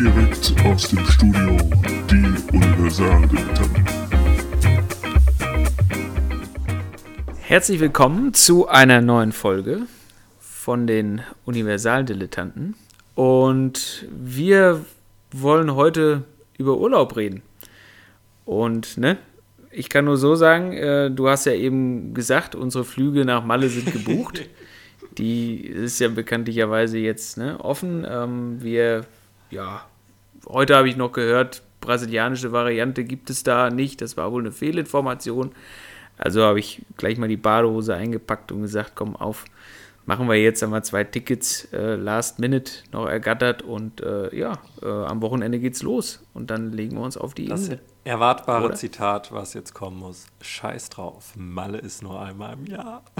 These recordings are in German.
Direkt aus dem Studio, die Universaldilettanten. Herzlich willkommen zu einer neuen Folge von den Universaldilettanten. Und wir wollen heute über Urlaub reden. Und ne, ich kann nur so sagen, äh, du hast ja eben gesagt, unsere Flüge nach Malle sind gebucht. Die ist ja bekanntlicherweise jetzt ne, offen. Ähm, wir, ja, heute habe ich noch gehört, brasilianische Variante gibt es da nicht. Das war wohl eine Fehlinformation. Also habe ich gleich mal die Badehose eingepackt und gesagt, komm auf, machen wir jetzt einmal zwei Tickets äh, last minute noch ergattert und äh, ja, äh, am Wochenende geht's los und dann legen wir uns auf die Das Insel. erwartbare Oder? Zitat, was jetzt kommen muss. Scheiß drauf. Malle ist nur einmal im Jahr.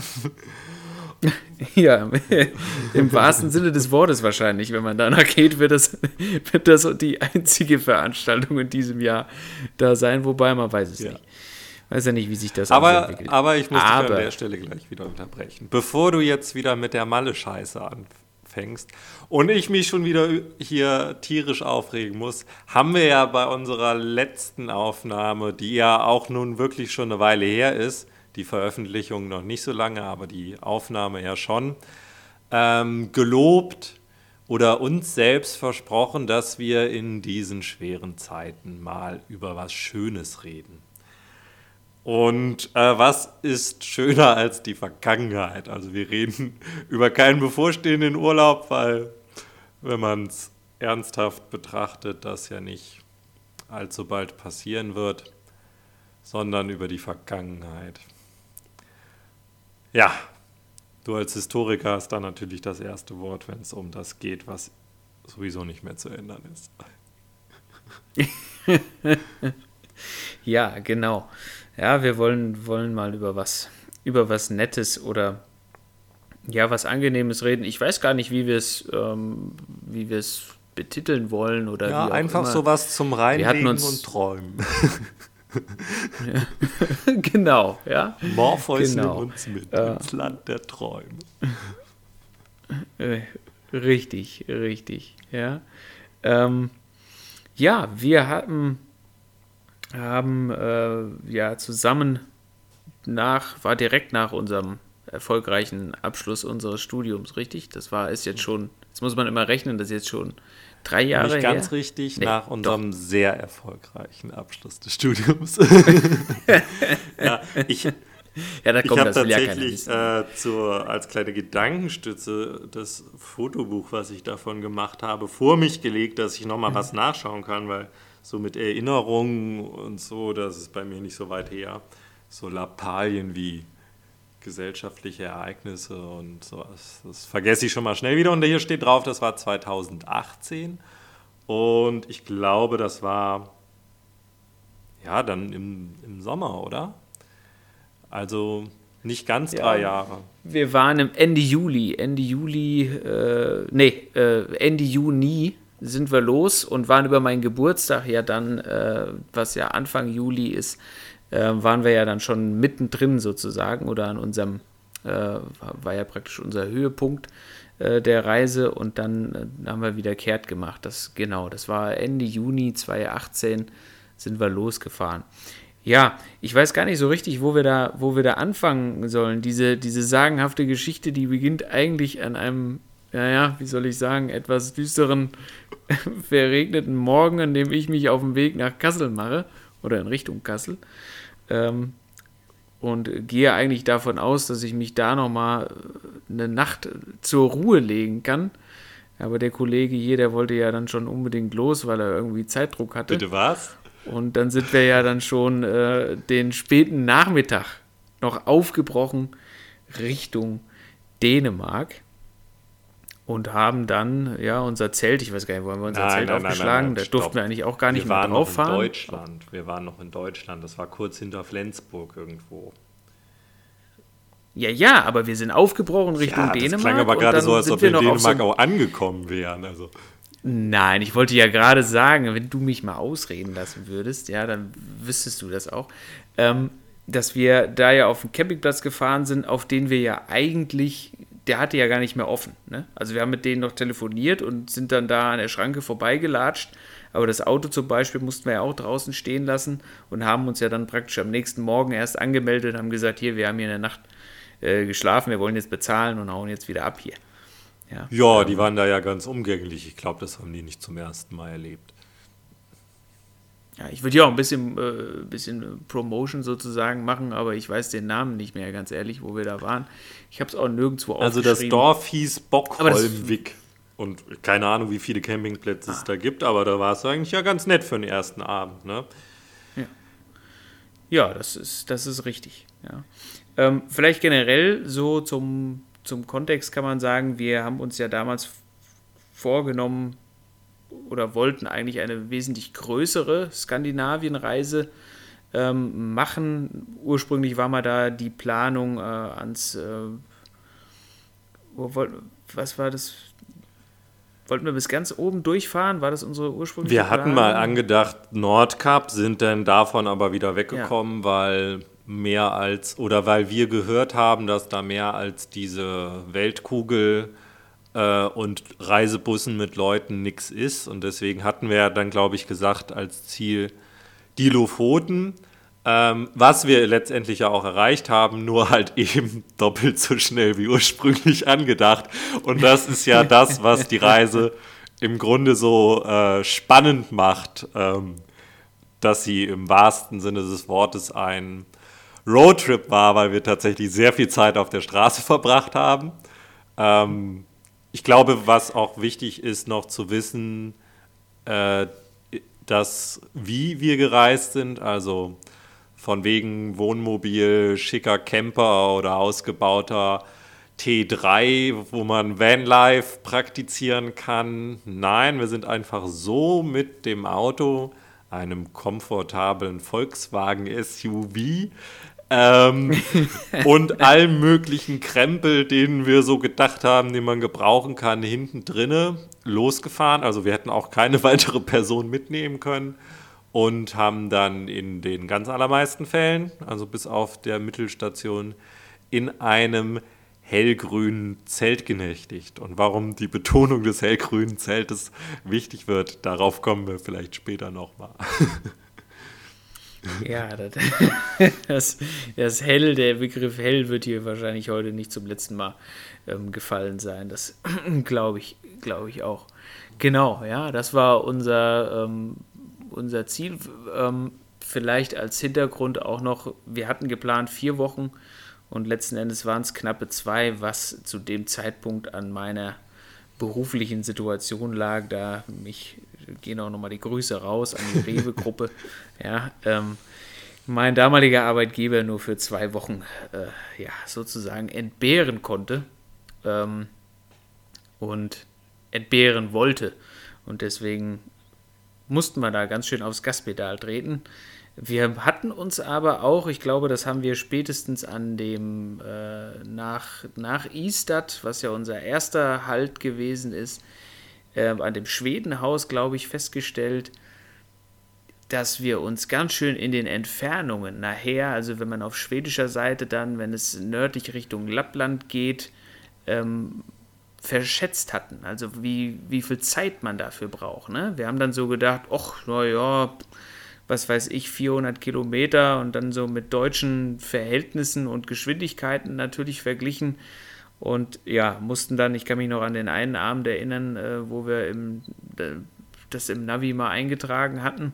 Ja, im wahrsten Sinne des Wortes wahrscheinlich. Wenn man danach geht, wird das, wird das die einzige Veranstaltung in diesem Jahr da sein, wobei man weiß es Ja. nicht. Weiß ja nicht, wie sich das Aber, entwickelt. aber ich muss dich Aber- an der Stelle gleich wieder unterbrechen. Bevor du jetzt wieder mit der Malle-Scheiße anfängst und ich mich schon wieder hier tierisch aufregen muss, haben wir ja bei unserer letzten Aufnahme, die ja auch nun wirklich schon eine Weile her ist, die Veröffentlichung noch nicht so lange, aber die Aufnahme ja schon, ähm, gelobt oder uns selbst versprochen, dass wir in diesen schweren Zeiten mal über was Schönes reden. Und äh, was ist schöner als die Vergangenheit? Also wir reden über keinen bevorstehenden Urlaub, weil wenn man es ernsthaft betrachtet, das ja nicht allzu bald passieren wird, sondern über die Vergangenheit. Ja, du als Historiker hast da natürlich das erste Wort, wenn es um das geht, was sowieso nicht mehr zu ändern ist. Ja, genau. Ja, wir wollen, wollen mal über was, über was Nettes oder ja, was Angenehmes reden. Ich weiß gar nicht, wie wir es, ähm, wie wir es betiteln wollen oder Ja, einfach immer. sowas zum Reinlegen uns- und Träumen. genau, ja. Morpheus Genau. nimmt uns mit Äh. ins Land der Träume. Äh, Richtig, richtig, ja. Ähm, ja, wir haben, haben äh, ja zusammen nach, war direkt nach unserem erfolgreichen Abschluss unseres Studiums, richtig? Das war, ist jetzt schon, jetzt muss man immer rechnen, das ist jetzt schon drei Jahre Nicht ganz her. richtig, Nee, nach unserem sehr erfolgreichen Abschluss des Studiums. ja, ich, Ja, da ich kommt habe das ja tatsächlich wissen. äh, zur, als kleine Gedankenstütze das Fotobuch, was ich davon gemacht habe, vor mich gelegt, dass ich nochmal was nachschauen kann, weil so mit Erinnerungen und so, das ist bei mir nicht so weit her. So Lappalien wie gesellschaftliche Ereignisse und sowas. Das vergesse ich schon mal schnell wieder. Und hier steht drauf, das war 2018. Und ich glaube, das war ja dann im, im Sommer, oder? Also nicht ganz Ja. drei Jahre. Wir waren im Ende Juli, Ende Juli, äh, nee, äh, Ende Juni sind wir los und waren über meinen Geburtstag ja dann, äh, was ja Anfang Juli ist, äh, waren wir ja dann schon mittendrin sozusagen oder an unserem, äh, war ja praktisch unser Höhepunkt äh, der Reise und dann äh, haben wir wieder kehrt gemacht. Das, genau, das war Ende Juni 2018 sind wir losgefahren. Ja, ich weiß gar nicht so richtig, wo wir da, wo wir da anfangen sollen. Diese, diese sagenhafte Geschichte, die beginnt eigentlich an einem, naja, wie soll ich sagen, etwas düsteren, verregneten Morgen, an dem ich mich auf den Weg nach Kassel mache oder in Richtung Kassel. Ähm, und gehe eigentlich davon aus, dass ich mich da nochmal eine Nacht zur Ruhe legen kann. Aber der Kollege hier, der wollte ja dann schon unbedingt los, weil er irgendwie Zeitdruck hatte. Bitte was? Und dann sind wir ja dann schon äh, den späten Nachmittag noch aufgebrochen Richtung Dänemark und haben dann ja unser Zelt, ich weiß gar nicht, wo haben wir unser Nein, Zelt nein, aufgeschlagen? nein, da durften wir eigentlich auch gar nicht wir mehr waren drauf noch in fahren. Deutschland. Wir waren noch in Deutschland. Das war kurz hinter Flensburg irgendwo. Ja, ja, aber wir sind aufgebrochen Richtung ja, das Dänemark. klang aber gerade so, als ob wir in Dänemark so, auch angekommen wären. Also, Nein, ich wollte ja gerade sagen, wenn du mich mal ausreden lassen würdest, ja, dann wüsstest du das auch, ähm, dass wir da ja auf den Campingplatz gefahren sind, auf den wir ja eigentlich der hatte ja gar nicht mehr offen. Ne? Also wir haben mit denen noch telefoniert und sind dann da an der Schranke vorbeigelatscht. Aber das Auto zum Beispiel mussten wir ja auch draußen stehen lassen und haben uns ja dann praktisch am nächsten Morgen erst angemeldet und haben gesagt, hier, wir haben hier in der Nacht äh, geschlafen, wir wollen jetzt bezahlen und hauen jetzt wieder ab hier. Ja, ja die waren da ja ganz umgänglich. Ich glaube, das haben die nicht zum ersten Mal erlebt. Ja, ich würde ja auch ein bisschen, äh, bisschen Promotion sozusagen machen, aber ich weiß den Namen nicht mehr, ganz ehrlich, wo wir da waren. Ich habe es auch nirgendwo Also das Dorf hieß Bockholmwick. Und keine Ahnung, wie viele Campingplätze ah. es da gibt, aber da war es eigentlich ja ganz nett für den ersten Abend, ne? Ja, ja das, ist, das ist richtig. Ja. Ähm, vielleicht generell so zum, zum Kontext kann man sagen, wir haben uns ja damals vorgenommen, oder wollten eigentlich eine wesentlich größere Skandinavienreise ähm, machen. Ursprünglich war mal da die Planung äh, ans, äh, wo was war das? Wollten wir bis ganz oben durchfahren? War das unsere ursprüngliche Wir hatten Planung? mal angedacht, Nordkap, sind dann davon aber wieder weggekommen, ja. weil mehr als, oder weil wir gehört haben, dass da mehr als diese Weltkugel äh, und Reisebussen mit Leuten nichts ist. Und deswegen hatten wir dann, glaube ich, gesagt, als Ziel die Lofoten. Ähm, was wir letztendlich ja auch erreicht haben, nur halt eben doppelt so schnell wie ursprünglich angedacht. Und das ist ja das, was die Reise im Grunde so äh, spannend macht, ähm, dass sie im wahrsten Sinne des Wortes ein Roadtrip war, weil wir tatsächlich sehr viel Zeit auf der Straße verbracht haben. Ähm, ich glaube, was auch wichtig ist, noch zu wissen, äh, dass wie wir gereist sind, also von wegen Wohnmobil, schicker Camper oder ausgebauter T3, wo man Vanlife praktizieren kann. Nein, wir sind einfach so mit dem Auto, einem komfortablen Volkswagen SUV, ähm, und allen möglichen Krempel, den wir so gedacht haben, den man gebrauchen kann, hinten drinne losgefahren. Also wir hätten auch keine weitere Person mitnehmen können und haben dann in den ganz allermeisten Fällen, also bis auf der Mittelstation, in einem hellgrünen Zelt genächtigt. Und warum die Betonung des hellgrünen Zeltes wichtig wird, darauf kommen wir vielleicht später nochmal. Ja, das, das, das, Hell, der Begriff Hell wird hier wahrscheinlich heute nicht zum letzten Mal ähm, gefallen sein. Das glaube ich, glaube ich auch. Genau, ja, das war unser, ähm, unser Ziel. Ähm, vielleicht als Hintergrund auch noch, wir hatten geplant vier Wochen und letzten Endes waren es knappe zwei, was zu dem Zeitpunkt an meiner beruflichen Situation lag, da mich gehen auch nochmal die Grüße raus an die Rewe-Gruppe. ja, ähm, mein damaliger Arbeitgeber nur für zwei Wochen äh, ja, sozusagen entbehren konnte ähm, und entbehren wollte. Und deswegen mussten wir da ganz schön aufs Gaspedal treten. Wir hatten uns aber auch, ich glaube, das haben wir spätestens an dem äh, nach, nach Istad, was ja unser erster Halt gewesen ist, äh, an dem Schwedenhaus, glaube ich, festgestellt, dass wir uns ganz schön in den Entfernungen nachher, also wenn man auf schwedischer Seite dann, wenn es nördlich Richtung Lappland geht, ähm, verschätzt hatten. Also wie, wie viel Zeit man dafür braucht. Ne? Wir haben dann so gedacht, ach, naja, was weiß ich, 400 Kilometer und dann so mit deutschen Verhältnissen und Geschwindigkeiten natürlich verglichen und ja, mussten dann, ich kann mich noch an den einen Abend erinnern, äh, wo wir im, das im Navi mal eingetragen hatten.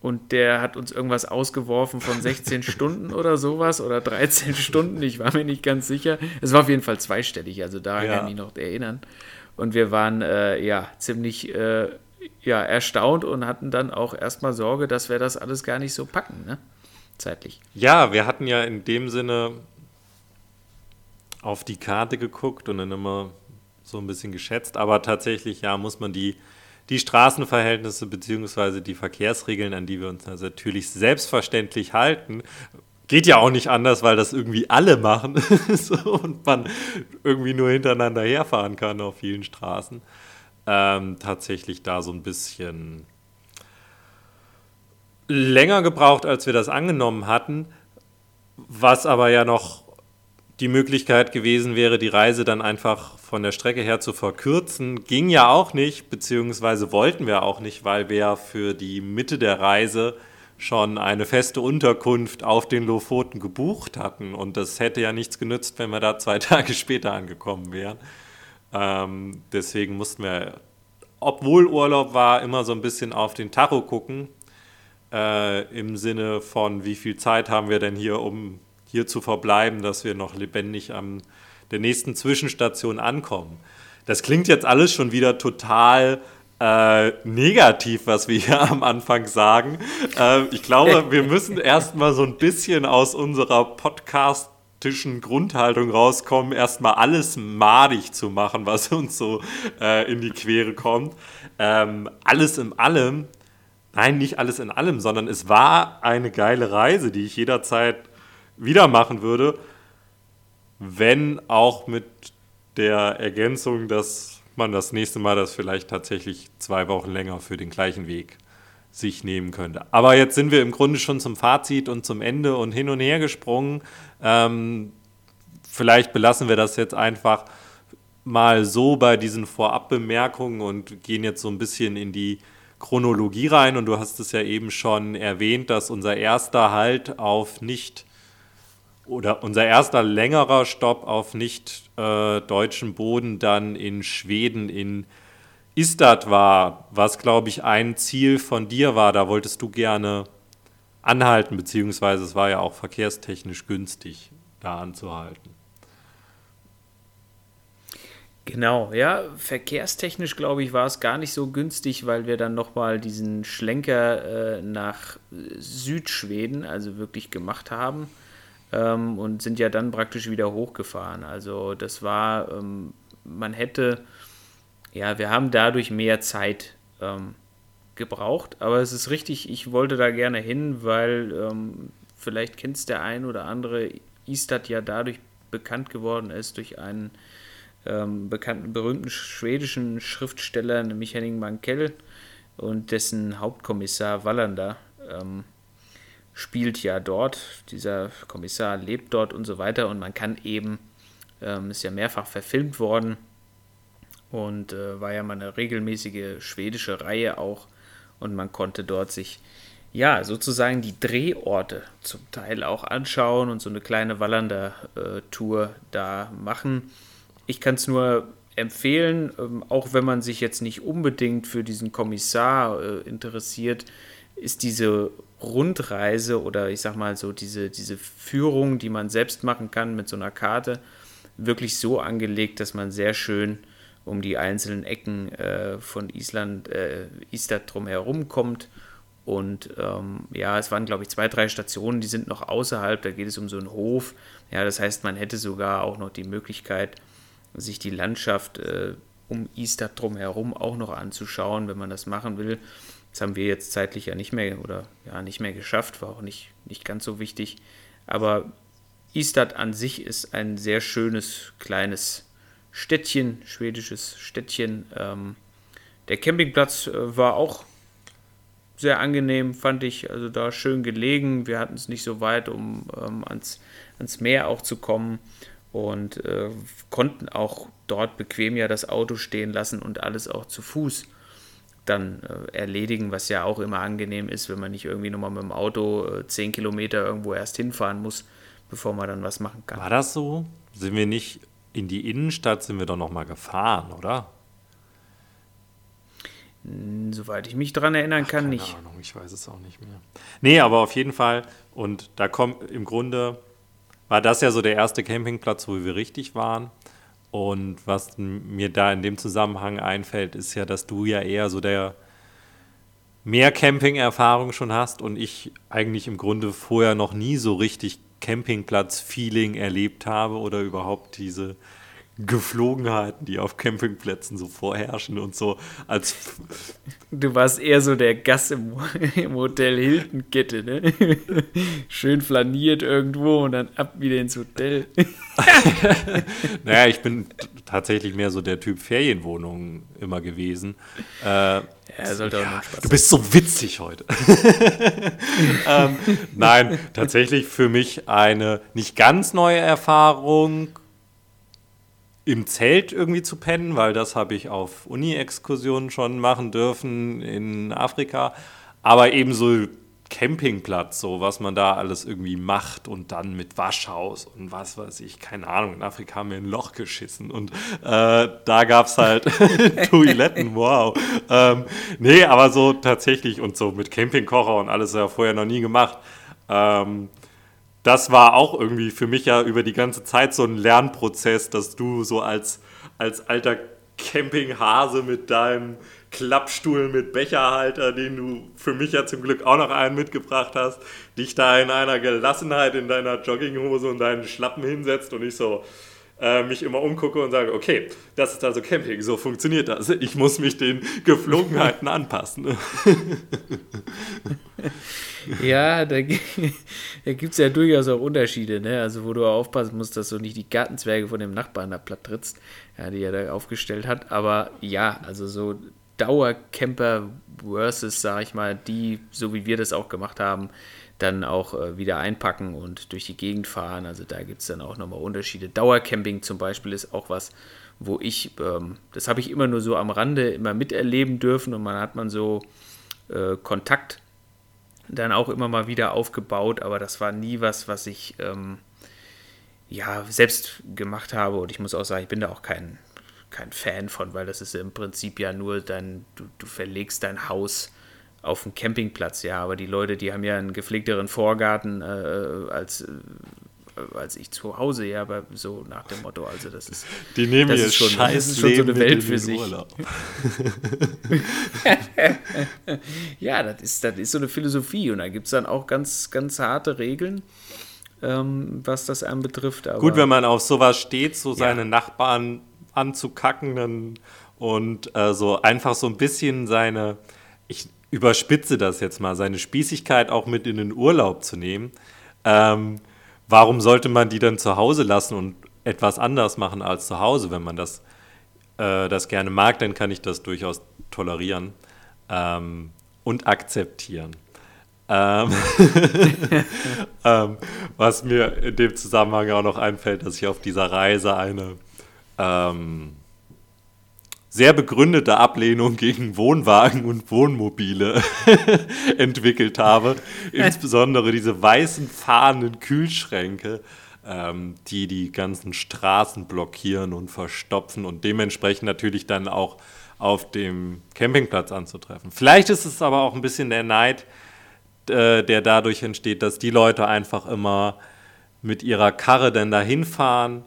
Und der hat uns irgendwas ausgeworfen von 16 Stunden oder sowas oder 13 Stunden, ich war mir nicht ganz sicher. Es war auf jeden Fall zweistellig, also daran ja. kann ich mich noch erinnern. Und wir waren äh, ja ziemlich äh, ja, erstaunt und hatten dann auch erstmal Sorge, dass wir das alles gar nicht so packen, ne? Zeitlich. Ja, wir hatten ja in dem Sinne auf die Karte geguckt und dann immer so ein bisschen geschätzt. Aber tatsächlich, ja, muss man die, die Straßenverhältnisse bzw. die Verkehrsregeln, an die wir uns natürlich selbstverständlich halten, geht ja auch nicht anders, weil das irgendwie alle machen so, und man irgendwie nur hintereinander herfahren kann auf vielen Straßen. Ähm, tatsächlich da so ein bisschen länger gebraucht, als wir das angenommen hatten, was aber ja noch die Möglichkeit gewesen wäre, die Reise dann einfach von der Strecke her zu verkürzen. Ging ja auch nicht, beziehungsweise wollten wir auch nicht, weil wir für die Mitte der Reise schon eine feste Unterkunft auf den Lofoten gebucht hatten. Und das hätte ja nichts genützt, wenn wir da zwei Tage später angekommen wären. Ähm, deswegen mussten wir, obwohl Urlaub war, immer so ein bisschen auf den Tacho gucken. Äh, Im Sinne von, wie viel Zeit haben wir denn hier, um hier zu verbleiben, dass wir noch lebendig an der nächsten Zwischenstation ankommen. Das klingt jetzt alles schon wieder total äh, negativ, was wir hier am Anfang sagen. Äh, ich glaube, wir müssen erstmal so ein bisschen aus unserer podcastischen Grundhaltung rauskommen, erstmal alles madig zu machen, was uns so äh, in die Quere kommt. Ähm, alles in allem, nein, nicht alles in allem, sondern es war eine geile Reise, die ich jederzeit wieder machen würde, wenn auch mit der Ergänzung, dass man das nächste Mal das vielleicht tatsächlich zwei Wochen länger für den gleichen Weg sich nehmen könnte. Aber jetzt sind wir im Grunde schon zum Fazit und zum Ende und hin und her gesprungen. Ähm, vielleicht belassen wir das jetzt einfach mal so bei diesen Vorabbemerkungen und gehen jetzt so ein bisschen in die Chronologie rein. Und du hast es ja eben schon erwähnt, dass unser erster Halt auf nicht oder unser erster längerer Stopp auf nicht äh, deutschem Boden dann in Schweden in Istad war, was glaube ich ein Ziel von dir war. Da wolltest du gerne anhalten, beziehungsweise es war ja auch verkehrstechnisch günstig, da anzuhalten. Genau, ja, verkehrstechnisch glaube ich war es gar nicht so günstig, weil wir dann nochmal diesen Schlenker äh, nach Südschweden, also wirklich gemacht haben ähm, und sind ja dann praktisch wieder hochgefahren. Also das war, ähm, man hätte, ja, wir haben dadurch mehr Zeit ähm, gebraucht, aber es ist richtig, ich wollte da gerne hin, weil ähm, vielleicht kennt es der ein oder andere, Istad ja dadurch bekannt geworden ist durch einen ähm, bekannten, berühmten schwedischen Schriftsteller, nämlich Henning Mankell und dessen Hauptkommissar Wallander. Ähm, spielt ja dort, dieser Kommissar lebt dort und so weiter und man kann eben, ähm, ist ja mehrfach verfilmt worden und äh, war ja mal eine regelmäßige schwedische Reihe auch und man konnte dort sich ja sozusagen die Drehorte zum Teil auch anschauen und so eine kleine Wallander-Tour da machen. Ich kann es nur empfehlen, ähm, auch wenn man sich jetzt nicht unbedingt für diesen Kommissar äh, interessiert, ist diese Rundreise oder ich sag mal so diese, diese Führung, die man selbst machen kann mit so einer Karte, wirklich so angelegt, dass man sehr schön um die einzelnen Ecken äh, von Island, äh, Istad drumherum kommt. Und ähm, ja, es waren, glaube ich, zwei, drei Stationen, die sind noch außerhalb. Da geht es um so einen Hof. Ja, das heißt, man hätte sogar auch noch die Möglichkeit, sich die Landschaft äh, um Istad drumherum auch noch anzuschauen, wenn man das machen will. Das haben wir jetzt zeitlich ja nicht mehr oder ja nicht mehr geschafft, war auch nicht, nicht ganz so wichtig. Aber Istad an sich ist ein sehr schönes kleines Städtchen, schwedisches Städtchen. Ähm, der Campingplatz äh, war auch sehr angenehm, fand ich. Also da schön gelegen. Wir hatten es nicht so weit, um ähm, ans, ans Meer auch zu kommen und äh, konnten auch dort bequem ja das Auto stehen lassen und alles auch zu Fuß dann äh, erledigen, was ja auch immer angenehm ist, wenn man nicht irgendwie nochmal mit dem Auto äh, 10 Kilometer irgendwo erst hinfahren muss, bevor man dann was machen kann. War das so? Sind wir nicht in die Innenstadt, sind wir doch nochmal gefahren, oder? Soweit ich mich daran erinnern kann, Ach, keine nicht. Ahnung, ich weiß es auch nicht mehr. Nee, aber auf jeden Fall, und da kommt im Grunde, war das ja so der erste Campingplatz, wo wir richtig waren. Und was mir da in dem Zusammenhang einfällt, ist ja, dass du ja eher so der mehr Camping-Erfahrung schon hast und ich eigentlich im Grunde vorher noch nie so richtig Campingplatz-Feeling erlebt habe oder überhaupt diese Geflogenheiten, die auf Campingplätzen so vorherrschen und so als. Du warst eher so der Gast im, im Hotel Hilton-Kette, ne? Schön flaniert irgendwo und dann ab wieder ins Hotel. naja, ich bin tatsächlich mehr so der Typ Ferienwohnungen immer gewesen. Äh, ja, sollte auch ja, Spaß Du bist so witzig heute. ähm, nein, tatsächlich für mich eine nicht ganz neue Erfahrung im Zelt irgendwie zu pennen, weil das habe ich auf Uni-Exkursionen schon machen dürfen in Afrika. Aber ebenso Campingplatz, so was man da alles irgendwie macht und dann mit Waschhaus und was weiß ich, keine Ahnung. In Afrika haben wir ein Loch geschissen und äh, da gab es halt Toiletten, wow. Ähm, nee, aber so tatsächlich und so mit Campingkocher und alles ja vorher noch nie gemacht. Ähm, das war auch irgendwie für mich ja über die ganze Zeit so ein Lernprozess, dass du so als, als alter Campinghase mit deinem Klappstuhl mit Becherhalter, den du für mich ja zum Glück auch noch einen mitgebracht hast, dich da in einer Gelassenheit in deiner Jogginghose und deinen Schlappen hinsetzt und ich so äh, mich immer umgucke und sage, okay, das ist also Camping, so funktioniert das. Ich muss mich den Geflogenheiten anpassen. ja, da, da gibt es ja durchaus auch Unterschiede, ne? Also wo du aufpassen musst, dass du nicht die Gartenzwerge von dem Nachbarn da platt trittst, ja, die er da aufgestellt hat. Aber ja, also so Dauercamper versus, sag ich mal, die, so wie wir das auch gemacht haben, dann auch äh, wieder einpacken und durch die Gegend fahren. Also da gibt es dann auch nochmal Unterschiede. Dauercamping zum Beispiel ist auch was, wo ich, ähm, das habe ich immer nur so am Rande immer miterleben dürfen und man hat man so äh, Kontakt dann auch immer mal wieder aufgebaut, aber das war nie was, was ich ähm, ja selbst gemacht habe und ich muss auch sagen, ich bin da auch kein, kein Fan von, weil das ist im Prinzip ja nur dein, du, du verlegst dein Haus auf einen Campingplatz, ja, aber die Leute, die haben ja einen gepflegteren Vorgarten äh, als, äh, als ich zu Hause, ja, aber so nach dem Motto, also das ist. Die nehmen das ist schon, scheiß das ist schon so eine Welt für sich. ja, das ist, das ist so eine Philosophie und da gibt es dann auch ganz, ganz harte Regeln. Ähm, was das einem betrifft. Aber Gut, wenn man auf sowas steht, so seine ja. Nachbarn anzukacken dann, und äh, so einfach so ein bisschen seine, ich überspitze das jetzt mal, seine Spießigkeit auch mit in den Urlaub zu nehmen. Ähm, warum sollte man die dann zu Hause lassen und etwas anders machen als zu Hause, wenn man das, äh, das gerne mag, dann kann ich das durchaus tolerieren ähm, und akzeptieren. Ähm, ähm, was mir in dem Zusammenhang auch noch einfällt, dass ich auf dieser Reise eine ähm, sehr begründete Ablehnung gegen Wohnwagen und Wohnmobile entwickelt habe. Insbesondere diese weißen fahrenden Kühlschränke, ähm, die die ganzen Straßen blockieren und verstopfen und dementsprechend natürlich dann auch auf dem Campingplatz anzutreffen. Vielleicht ist es aber auch ein bisschen der Neid, äh, der dadurch entsteht, dass die Leute einfach immer mit ihrer Karre dann dahin fahren,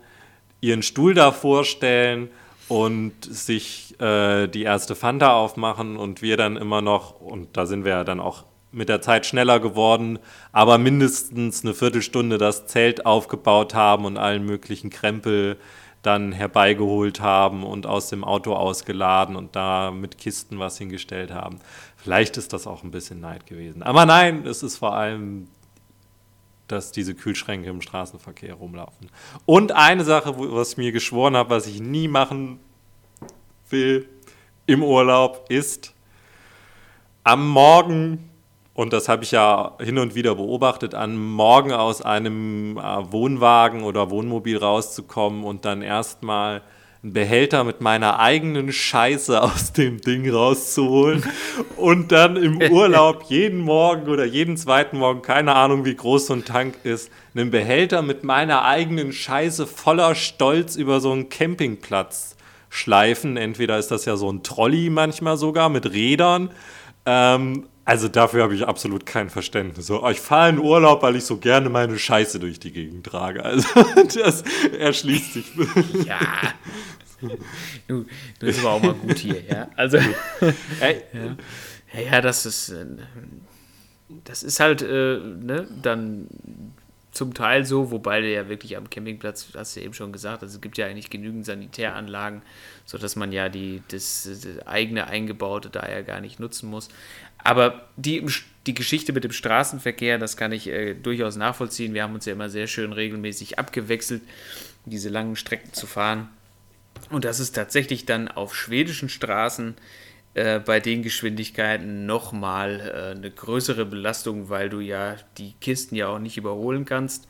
ihren Stuhl davor stellen und sich äh, die erste Fanta aufmachen und wir dann immer noch, und da sind wir ja dann auch mit der Zeit schneller geworden, aber mindestens eine Viertelstunde das Zelt aufgebaut haben und allen möglichen Krempel dann herbeigeholt haben und aus dem Auto ausgeladen und da mit Kisten was hingestellt haben. Vielleicht ist das auch ein bisschen Neid gewesen. Aber nein, es ist vor allem dass diese Kühlschränke im Straßenverkehr rumlaufen. Und eine Sache, was ich mir geschworen habe, was ich nie machen will im Urlaub, ist am Morgen, und das habe ich ja hin und wieder beobachtet, am Morgen aus einem äh, Wohnwagen oder Wohnmobil rauszukommen und dann erstmal einen Behälter mit meiner eigenen Scheiße aus dem Ding rauszuholen und dann im Urlaub jeden Morgen oder jeden zweiten Morgen, keine Ahnung wie groß so ein Tank ist, einen Behälter mit meiner eigenen Scheiße voller Stolz über so einen Campingplatz schleifen. Entweder ist das ja so ein Trolley manchmal sogar mit Rädern. Ähm, also dafür habe ich absolut kein Verständnis. So, ich fahre in Urlaub, weil ich so gerne meine Scheiße durch die Gegend trage. Also das erschließt sich. Ja. Du, du bist aber auch mal gut hier, ja. Also, ja. ja, das ist, äh, das ist halt, äh, ne, dann zum Teil so, wobei du ja wirklich am Campingplatz, hast du eben schon gesagt, also es gibt ja eigentlich genügend Sanitäranlagen, sodass man ja die, das, das eigene Eingebaute da ja gar nicht nutzen muss. Aber die, die Geschichte mit dem Straßenverkehr, das kann ich äh, durchaus nachvollziehen. Wir haben uns ja immer sehr schön regelmäßig abgewechselt, diese langen Strecken zu fahren. Und das ist tatsächlich dann auf schwedischen Straßen äh, bei den Geschwindigkeiten nochmal äh, eine größere Belastung, weil du ja die Kisten ja auch nicht überholen kannst.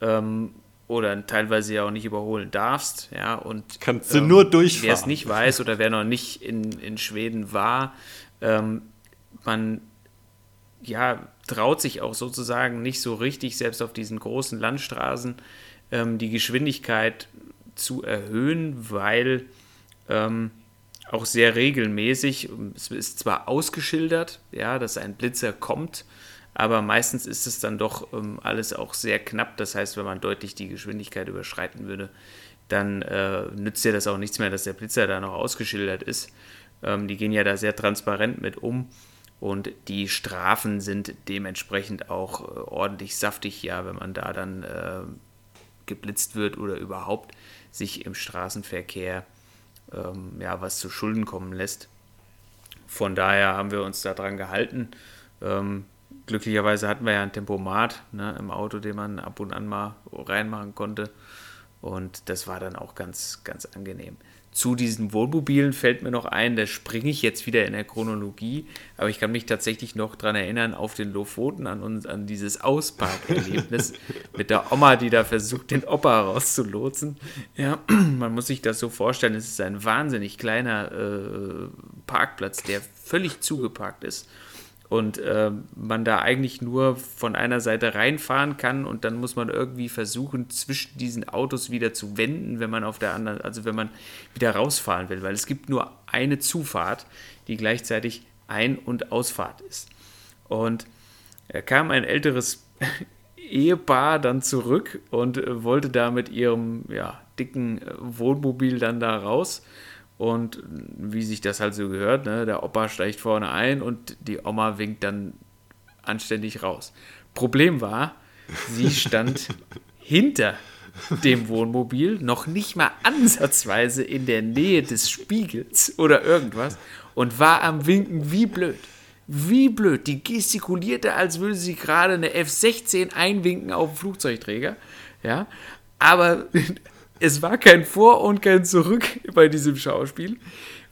Ähm, oder teilweise ja auch nicht überholen darfst, ja, und kannst du ähm, nur durchfahren. Wer es nicht weiß oder wer noch nicht in, in Schweden war, ähm, man ja traut sich auch sozusagen nicht so richtig, selbst auf diesen großen Landstraßen, ähm, die Geschwindigkeit zu erhöhen, weil ähm, auch sehr regelmäßig. Es ist zwar ausgeschildert, ja, dass ein Blitzer kommt, aber meistens ist es dann doch ähm, alles auch sehr knapp. Das heißt, wenn man deutlich die Geschwindigkeit überschreiten würde, dann äh, nützt ja das auch nichts mehr, dass der Blitzer da noch ausgeschildert ist. Ähm, die gehen ja da sehr transparent mit um. Und die Strafen sind dementsprechend auch äh, ordentlich saftig, ja, wenn man da dann äh, geblitzt wird oder überhaupt sich im Straßenverkehr ähm, ja, was zu Schulden kommen lässt. Von daher haben wir uns daran gehalten. Ähm, glücklicherweise hatten wir ja ein Tempomat ne, im Auto, den man ab und an mal reinmachen konnte. Und das war dann auch ganz, ganz angenehm. Zu diesen Wohnmobilen fällt mir noch ein, da springe ich jetzt wieder in der Chronologie, aber ich kann mich tatsächlich noch daran erinnern, auf den Lofoten, an, uns, an dieses Ausparkerlebnis mit der Oma, die da versucht, den Opa rauszulotsen. Ja, man muss sich das so vorstellen, es ist ein wahnsinnig kleiner äh, Parkplatz, der völlig zugeparkt ist und äh, man da eigentlich nur von einer Seite reinfahren kann und dann muss man irgendwie versuchen, zwischen diesen Autos wieder zu wenden, wenn man auf der anderen, also wenn man wieder rausfahren will, weil es gibt nur eine Zufahrt, die gleichzeitig Ein- und Ausfahrt ist. Und da kam ein älteres Ehepaar dann zurück und äh, wollte da mit ihrem ja, dicken äh, Wohnmobil dann da raus und wie sich das halt so gehört, ne, der Opa steigt vorne ein und die Oma winkt dann anständig raus. Problem war, sie stand hinter dem Wohnmobil, noch nicht mal ansatzweise in der Nähe des Spiegels oder irgendwas und war am Winken wie blöd. Wie blöd. Die gestikulierte, als würde sie gerade eine F-16 einwinken auf dem Flugzeugträger. Ja, aber es war kein Vor und kein Zurück bei diesem Schauspiel,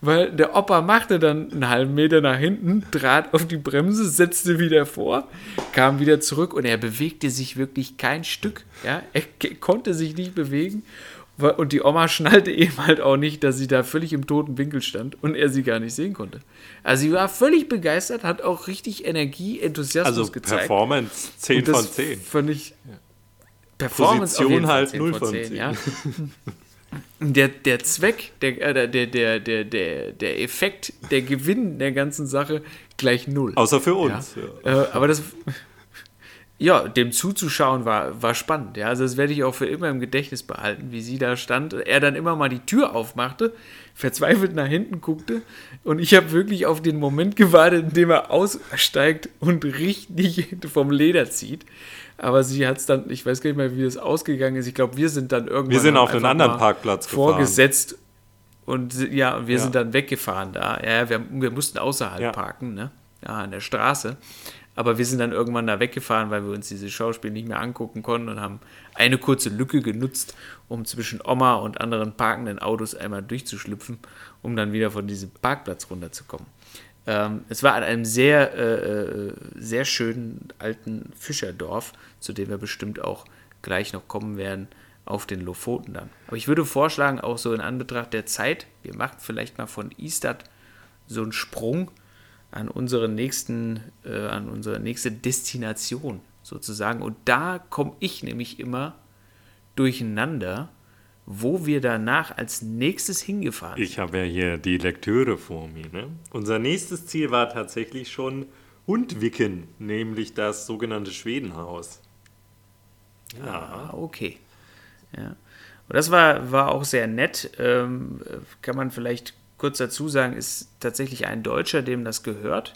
weil der Opa machte dann einen halben Meter nach hinten, trat auf die Bremse, setzte wieder vor, kam wieder zurück und er bewegte sich wirklich kein Stück. Ja? Er konnte sich nicht bewegen. Und die Oma schnallte eben halt auch nicht, dass sie da völlig im toten Winkel stand und er sie gar nicht sehen konnte. Also sie war völlig begeistert, hat auch richtig Energie, Enthusiasmus also gezeigt. Also Performance 10 von 10. Fand ich, Performance Position halt 0 von 10. 10 ja. der, der Zweck, der, äh, der, der, der, der, der Effekt, der Gewinn der ganzen Sache gleich null. Außer für uns. Ja. Ja. Äh, aber das, ja, dem zuzuschauen war, war spannend. Ja. Also das werde ich auch für immer im Gedächtnis behalten, wie sie da stand. Er dann immer mal die Tür aufmachte, verzweifelt nach hinten guckte und ich habe wirklich auf den Moment gewartet, in dem er aussteigt und richtig vom Leder zieht. Aber sie hat es dann, ich weiß gar nicht mehr, wie es ausgegangen ist. Ich glaube, wir sind dann irgendwann. Wir sind auf einen anderen Parkplatz vorgesetzt und ja, wir ja. sind dann weggefahren da. Ja, wir, wir mussten außerhalb ja. parken, ne? Ja, an der Straße. Aber wir sind dann irgendwann da weggefahren, weil wir uns dieses Schauspiel nicht mehr angucken konnten und haben eine kurze Lücke genutzt, um zwischen Oma und anderen parkenden Autos einmal durchzuschlüpfen, um dann wieder von diesem Parkplatz runterzukommen. Ähm, es war an einem sehr, äh, äh, sehr schönen alten Fischerdorf, zu dem wir bestimmt auch gleich noch kommen werden, auf den Lofoten dann. Aber ich würde vorschlagen, auch so in Anbetracht der Zeit, wir machen vielleicht mal von Istad so einen Sprung an unsere nächsten, äh, an unsere nächste Destination sozusagen. Und da komme ich nämlich immer durcheinander, wo wir danach als nächstes hingefahren sind. Ich habe ja hier die Lektüre vor mir. Ne? Unser nächstes Ziel war tatsächlich schon Hundwicken, nämlich das sogenannte Schwedenhaus. Ja, ah, okay. Ja. Und das war, war auch sehr nett. Ähm, kann man vielleicht kurz dazu sagen, ist tatsächlich ein Deutscher, dem das gehört,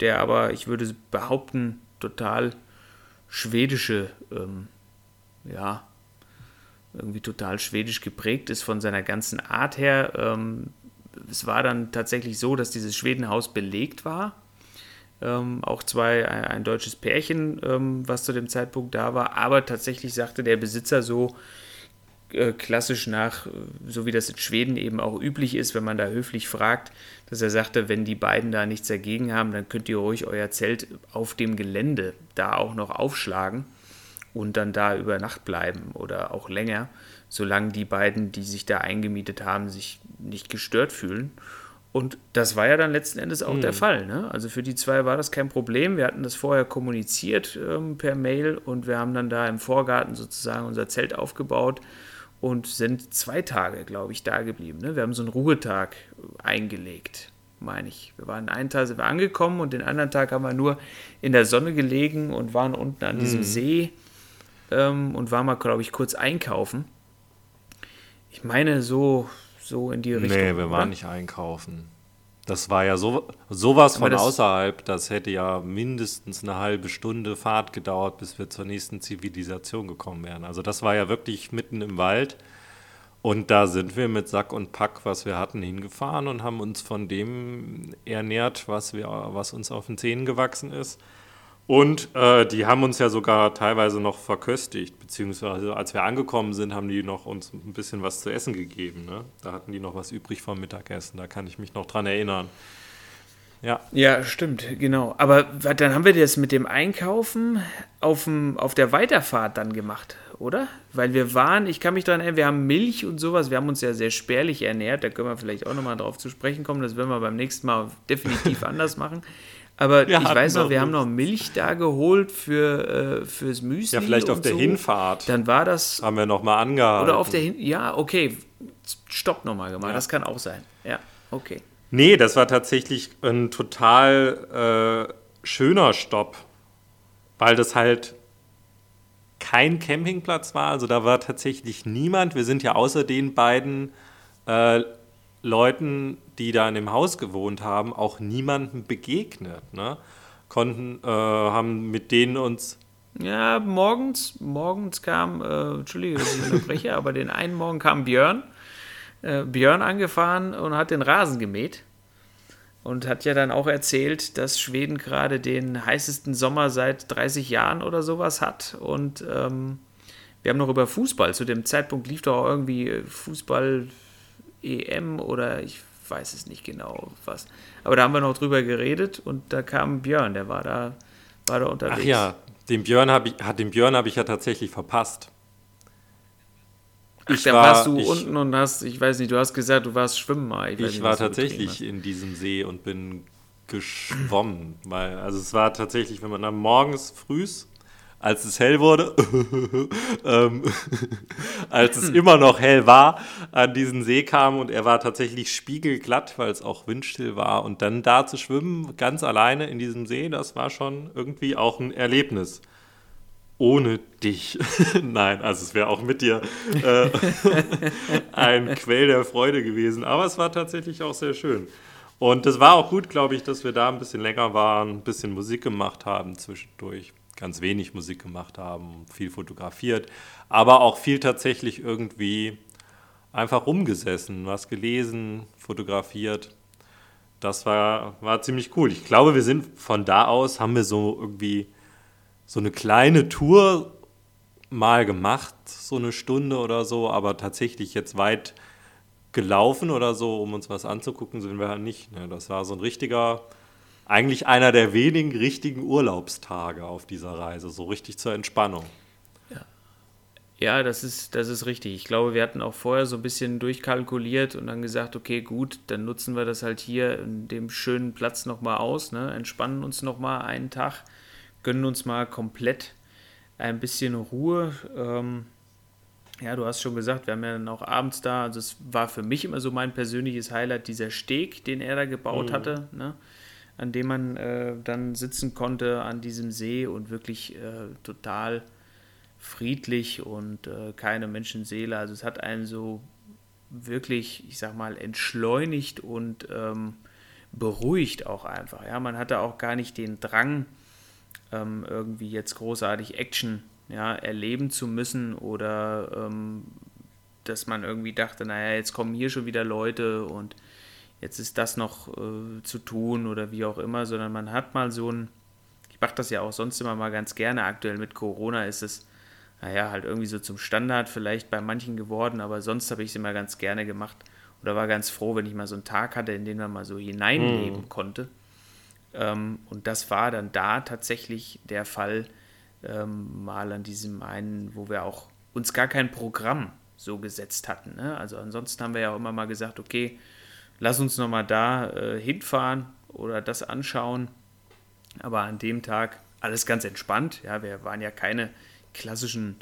der aber, ich würde behaupten, total schwedische ähm, ja, irgendwie total schwedisch geprägt ist von seiner ganzen Art her. Ähm, es war dann tatsächlich so, dass dieses Schwedenhaus belegt war. Ähm, auch zwei, ein, ein deutsches Pärchen, ähm, was zu dem Zeitpunkt da war. Aber tatsächlich sagte der Besitzer so äh, klassisch nach, so wie das in Schweden eben auch üblich ist, wenn man da höflich fragt, dass er sagte, wenn die beiden da nichts dagegen haben, dann könnt ihr ruhig euer Zelt auf dem Gelände da auch noch aufschlagen und dann da über Nacht bleiben oder auch länger, solange die beiden, die sich da eingemietet haben, sich nicht gestört fühlen. Und das war ja dann letzten Endes auch mhm. der Fall. Ne? Also für die zwei war das kein Problem. Wir hatten das vorher kommuniziert ähm, per Mail und wir haben dann da im Vorgarten sozusagen unser Zelt aufgebaut und sind zwei Tage, glaube ich, da geblieben. Ne? Wir haben so einen Ruhetag eingelegt, meine ich. Wir waren einen Tag sind wir angekommen und den anderen Tag haben wir nur in der Sonne gelegen und waren unten an diesem mhm. See ähm, und waren mal, glaube ich, kurz einkaufen. Ich meine, so, so in die Richtung. Nee, wir waren nicht einkaufen. Das war ja so, sowas von das, außerhalb, das hätte ja mindestens eine halbe Stunde Fahrt gedauert, bis wir zur nächsten Zivilisation gekommen wären. Also das war ja wirklich mitten im Wald. Und da sind wir mit Sack und Pack, was wir hatten, hingefahren und haben uns von dem ernährt, was, wir, was uns auf den Zähnen gewachsen ist. Und äh, die haben uns ja sogar teilweise noch verköstigt, beziehungsweise als wir angekommen sind, haben die noch uns ein bisschen was zu essen gegeben. Ne? Da hatten die noch was übrig vom Mittagessen, da kann ich mich noch dran erinnern. Ja. Ja, stimmt, genau. Aber dann haben wir das mit dem Einkaufen auf, dem, auf der Weiterfahrt dann gemacht, oder? Weil wir waren, ich kann mich daran erinnern, wir haben Milch und sowas, wir haben uns ja sehr spärlich ernährt, da können wir vielleicht auch nochmal drauf zu sprechen kommen, das werden wir beim nächsten Mal definitiv anders machen. Aber wir ich weiß noch, wir haben noch Milch da geholt für, äh, fürs Müsli. Ja, vielleicht auf der so. Hinfahrt. Dann war das. Haben wir nochmal angehalten. Oder auf der Hin Ja, okay. Stopp nochmal gemacht. Ja. Das kann auch sein. Ja, okay. Nee, das war tatsächlich ein total äh, schöner Stopp. Weil das halt kein Campingplatz war. Also da war tatsächlich niemand. Wir sind ja außer den beiden äh, Leuten, die da in dem Haus gewohnt haben, auch niemandem begegnet. Ne? Konnten, äh, haben mit denen uns. Ja, morgens, morgens kam, äh, Entschuldige, dass ich unterbreche, aber den einen Morgen kam Björn, äh, Björn angefahren und hat den Rasen gemäht. Und hat ja dann auch erzählt, dass Schweden gerade den heißesten Sommer seit 30 Jahren oder sowas hat. Und ähm, wir haben noch über Fußball. Zu dem Zeitpunkt lief doch irgendwie Fußball EM oder ich weiß es nicht genau was. Aber da haben wir noch drüber geredet und da kam Björn, der war da, war da unterwegs. Ach ja, den Björn habe ich, den Björn habe ich ja tatsächlich verpasst. Ach, ich dann war, warst du ich, unten und hast, ich weiß nicht, du hast gesagt, du warst schwimmen mal. Ich, ich nicht, war tatsächlich in diesem See und bin geschwommen, weil also es war tatsächlich, wenn man dann morgens frühs als es hell wurde, ähm, als es immer noch hell war, an diesen See kam und er war tatsächlich spiegelglatt, weil es auch windstill war. Und dann da zu schwimmen, ganz alleine in diesem See, das war schon irgendwie auch ein Erlebnis. Ohne dich. Nein, also es wäre auch mit dir äh, ein Quell der Freude gewesen. Aber es war tatsächlich auch sehr schön. Und es war auch gut, glaube ich, dass wir da ein bisschen länger waren, ein bisschen Musik gemacht haben zwischendurch ganz wenig Musik gemacht haben, viel fotografiert, aber auch viel tatsächlich irgendwie einfach rumgesessen, was gelesen, fotografiert. Das war, war ziemlich cool. Ich glaube, wir sind von da aus, haben wir so irgendwie so eine kleine Tour mal gemacht, so eine Stunde oder so, aber tatsächlich jetzt weit gelaufen oder so, um uns was anzugucken, sind wir halt nicht. Ne? Das war so ein richtiger eigentlich einer der wenigen richtigen Urlaubstage auf dieser Reise, so richtig zur Entspannung. Ja, ja das, ist, das ist richtig. Ich glaube, wir hatten auch vorher so ein bisschen durchkalkuliert und dann gesagt, okay, gut, dann nutzen wir das halt hier in dem schönen Platz nochmal aus, ne? entspannen uns nochmal einen Tag, gönnen uns mal komplett ein bisschen Ruhe. Ähm, ja, du hast schon gesagt, wir haben ja dann auch abends da, also es war für mich immer so mein persönliches Highlight, dieser Steg, den er da gebaut mhm. hatte. Ne? An dem man äh, dann sitzen konnte an diesem See und wirklich äh, total friedlich und äh, keine Menschenseele. Also es hat einen so wirklich, ich sag mal, entschleunigt und ähm, beruhigt auch einfach. Ja, man hatte auch gar nicht den Drang, ähm, irgendwie jetzt großartig Action ja, erleben zu müssen oder ähm, dass man irgendwie dachte, naja, jetzt kommen hier schon wieder Leute und jetzt ist das noch äh, zu tun oder wie auch immer, sondern man hat mal so ein, ich mache das ja auch sonst immer mal ganz gerne, aktuell mit Corona ist es, naja, halt irgendwie so zum Standard vielleicht bei manchen geworden, aber sonst habe ich es immer ganz gerne gemacht oder war ganz froh, wenn ich mal so einen Tag hatte, in den man mal so hineinleben mm. konnte. Ähm, und das war dann da tatsächlich der Fall, ähm, mal an diesem einen, wo wir auch uns gar kein Programm so gesetzt hatten. Ne? Also ansonsten haben wir ja auch immer mal gesagt, okay, lass uns nochmal da äh, hinfahren oder das anschauen. Aber an dem Tag alles ganz entspannt. Ja, wir waren ja keine klassischen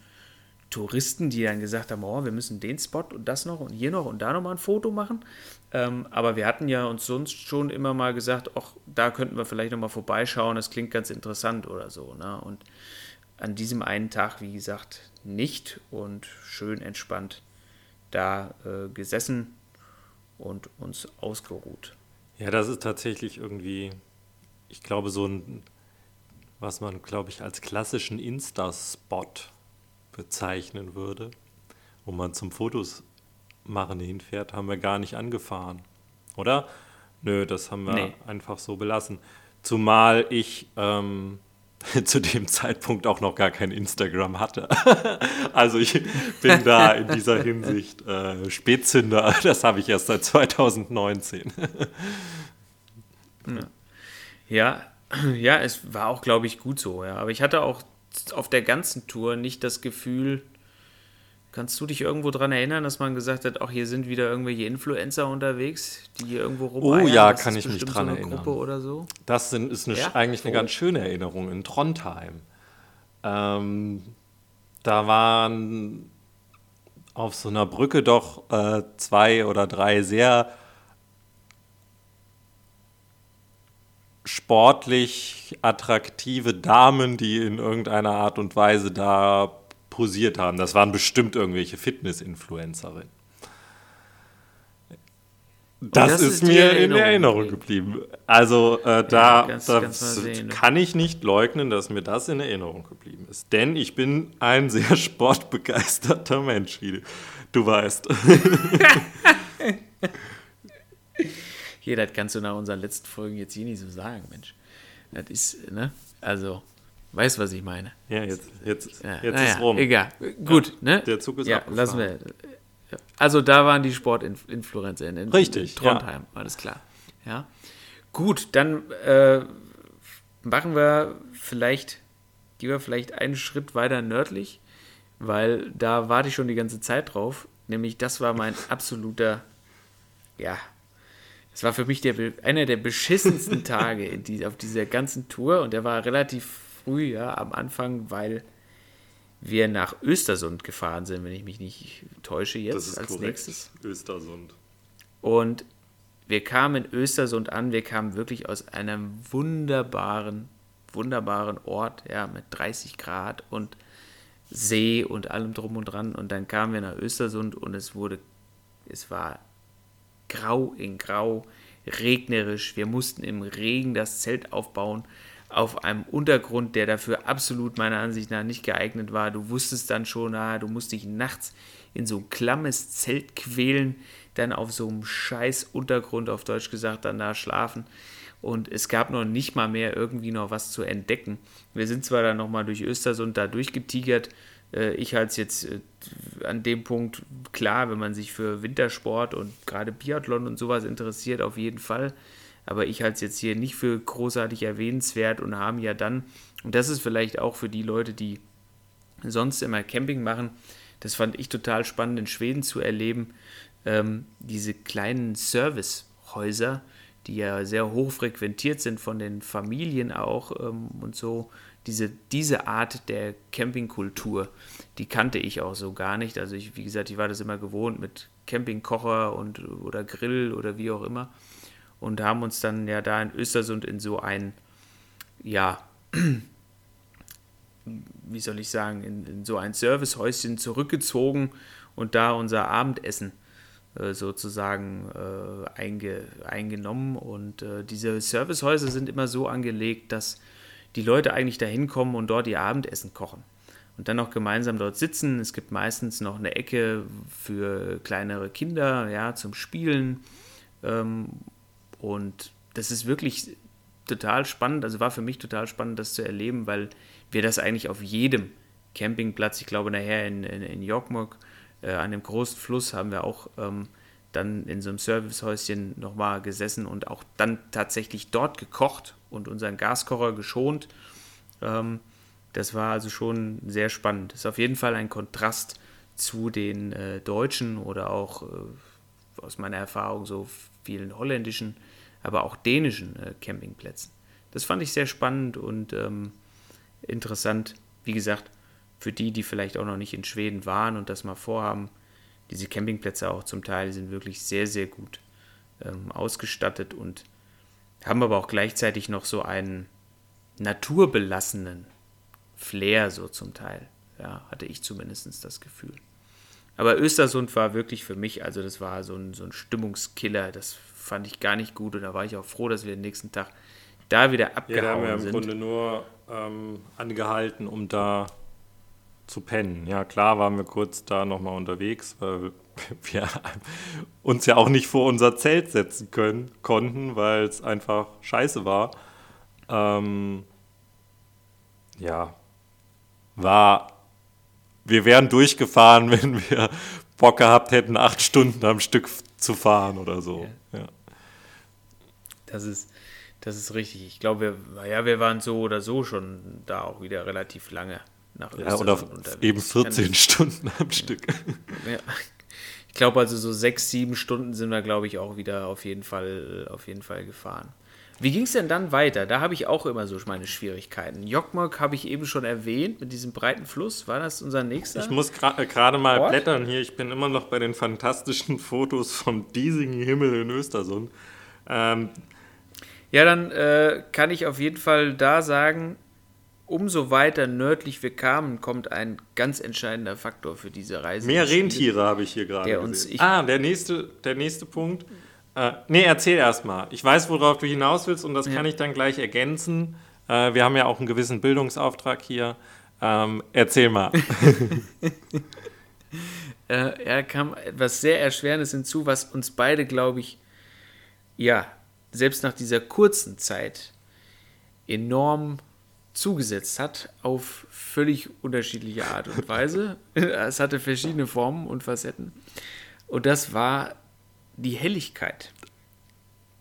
Touristen, die dann gesagt haben, oh, wir müssen den Spot und das noch und hier noch und da nochmal ein Foto machen. Ähm, aber wir hatten ja uns sonst schon immer mal gesagt, ach, da könnten wir vielleicht nochmal vorbeischauen, das klingt ganz interessant oder so. Ne? Und an diesem einen Tag, wie gesagt, nicht und schön entspannt da äh, gesessen und uns ausgeruht. Ja, das ist tatsächlich irgendwie, ich glaube, so ein, was man, glaube ich, als klassischen Insta-Spot bezeichnen würde, wo man zum Fotos machen hinfährt, haben wir gar nicht angefahren. Oder? Nö, das haben wir nee. einfach so belassen. Zumal ich ähm, zu dem Zeitpunkt auch noch gar kein Instagram hatte. also ich bin da in dieser Hinsicht äh, Spätzünder. Das habe ich erst seit 2019. ja, ja, es war auch, glaube ich, gut so. Ja. Aber ich hatte auch auf der ganzen Tour nicht das Gefühl, Kannst du dich irgendwo daran erinnern, dass man gesagt hat, auch hier sind wieder irgendwelche Influencer unterwegs, die hier irgendwo rumeiern? Oh ja, das kann ich mich dran so erinnern. Gruppe oder so? Das sind, ist eine, ja? eigentlich eine oh. ganz schöne Erinnerung in Trondheim. Ähm, da waren auf so einer Brücke doch äh, zwei oder drei sehr sportlich attraktive Damen, die in irgendeiner Art und Weise da posiert haben. Das waren bestimmt irgendwelche Fitness-Influencerinnen. Das, das, ist, ist mir Erinnerung in Erinnerung geblieben. Also äh, da ja, ganz, ganz sehen, kann ich nicht leugnen, dass mir das in Erinnerung geblieben ist. Denn ich bin ein sehr sportbegeisterter Mensch, wie du weißt. Hier, das kannst du nach unseren letzten Folgen jetzt hier nicht so sagen, Mensch. Das ist, ne? Also, Weißt du, was ich meine? Ja, jetzt, jetzt, ja, jetzt naja, ist rum. Egal. Gut, ja, ne? Der Zug ist ja, lassen wir. Also da waren die Sportinfluencer in, in, Richtig, in Trondheim, ja. alles klar. Ja. Gut, dann äh, machen wir vielleicht, gehen wir vielleicht einen Schritt weiter nördlich, weil da warte ich schon die ganze Zeit drauf. Nämlich, das war mein absoluter, ja, das war für mich der, einer der beschissensten Tage die, auf dieser ganzen Tour und der war relativ früh, ja, am Anfang, weil wir nach Östersund gefahren sind, wenn ich mich nicht täusche jetzt das ist als korrekt. nächstes. Östersund. Und wir kamen in Östersund an, wir kamen wirklich aus einem wunderbaren, wunderbaren Ort, ja, mit 30 Grad und See und allem drum und dran. Und dann kamen wir nach Östersund und es wurde, es war grau in grau, regnerisch. Wir mussten im Regen das Zelt aufbauen auf einem Untergrund, der dafür absolut meiner Ansicht nach nicht geeignet war. Du wusstest dann schon, ah, du musst dich nachts in so ein klammes Zelt quälen, dann auf so einem scheiß Untergrund, auf Deutsch gesagt, dann da schlafen. Und es gab noch nicht mal mehr irgendwie noch was zu entdecken. Wir sind zwar dann nochmal durch Östersund da durchgetigert. Äh, ich halte es jetzt äh, an dem Punkt klar, wenn man sich für Wintersport und gerade Biathlon und sowas interessiert, auf jeden Fall aber ich halte es jetzt hier nicht für großartig erwähnenswert und haben ja dann, und das ist vielleicht auch für die Leute, die sonst immer Camping machen, das fand ich total spannend in Schweden zu erleben, ähm, diese kleinen Servicehäuser, die ja sehr hoch frequentiert sind von den Familien auch ähm, und so. Diese, diese Art der Campingkultur, die kannte ich auch so gar nicht. Also ich, wie gesagt, ich war das immer gewohnt mit Campingkocher und oder Grill oder wie auch immer und haben uns dann ja da in Östersund in so ein, ja, wie soll ich sagen, in, in so ein Servicehäuschen zurückgezogen und da unser Abendessen äh, sozusagen äh, einge, eingenommen. Und äh, diese Servicehäuser sind immer so angelegt, dass die Leute eigentlich da hinkommen und dort ihr Abendessen kochen. und dann noch gemeinsam dort sitzen. Es gibt meistens noch eine Ecke für kleinere Kinder, ja, zum Spielen. Ähm, und das ist wirklich total spannend, also war für mich total spannend, das zu erleben, weil wir das eigentlich auf jedem Campingplatz, ich glaube nachher in, in, in Jokmok, äh, an dem großen Fluss, haben wir auch ähm, dann in so einem Servicehäuschen nochmal gesessen und auch dann tatsächlich dort gekocht und unseren Gaskocher geschont. Ähm, das war also schon sehr spannend. Ist auf jeden Fall ein Kontrast zu den äh, deutschen oder auch äh, aus meiner Erfahrung so vielen holländischen, aber auch dänischen äh, Campingplätzen. Das fand ich sehr spannend und ähm, interessant. Wie gesagt, für die, die vielleicht auch noch nicht in Schweden waren und das mal vorhaben, diese Campingplätze auch zum Teil sind wirklich sehr, sehr gut ähm, ausgestattet und haben aber auch gleichzeitig noch so einen naturbelassenen Flair so zum Teil. Ja, hatte ich zumindest das Gefühl. Aber Östersund war wirklich für mich, also das war so ein, so ein Stimmungskiller, das fand ich gar nicht gut und da war ich auch froh, dass wir den nächsten Tag da wieder abgehauen ja, da haben wir im sind. Grunde nur ähm, angehalten, um da zu pennen. Ja, klar waren wir kurz da nochmal unterwegs, weil wir uns ja auch nicht vor unser Zelt setzen können, konnten, weil es einfach scheiße war. Ähm, ja, war, wir wären durchgefahren, wenn wir Bock gehabt hätten, acht Stunden am Stück zu fahren oder so. Ja. ja. Das ist, das ist richtig. Ich glaube, wir, ja, wir waren so oder so schon da auch wieder relativ lange nach Ja, oder eben 14 Stunden am Stück. Ja. Ich glaube also so sechs, sieben Stunden sind wir, glaube ich, auch wieder auf jeden Fall, auf jeden Fall gefahren. Wie ging es denn dann weiter? Da habe ich auch immer so meine Schwierigkeiten. Jokmok habe ich eben schon erwähnt, mit diesem breiten Fluss. War das unser nächster? Ich muss äh, gerade mal Ort? blättern hier. Ich bin immer noch bei den fantastischen Fotos vom diesigen Himmel in Östersund. Ähm, ja, dann äh, kann ich auf jeden Fall da sagen, umso weiter nördlich wir kamen, kommt ein ganz entscheidender Faktor für diese Reise. Mehr Rentiere habe ich hier gerade uns, gesehen. ah, der nächste, der nächste Punkt. Äh, nee, erzähl erst mal. Ich weiß, worauf du hinaus willst und das ja. kann ich dann gleich ergänzen. Äh, wir haben ja auch einen gewissen Bildungsauftrag hier. Ähm, erzähl mal. äh, er kam etwas sehr Erschwerendes hinzu, was uns beide, glaube ich, ja, selbst nach dieser kurzen Zeit enorm zugesetzt hat, auf völlig unterschiedliche Art und Weise. es hatte verschiedene Formen und Facetten. Und das war die Helligkeit,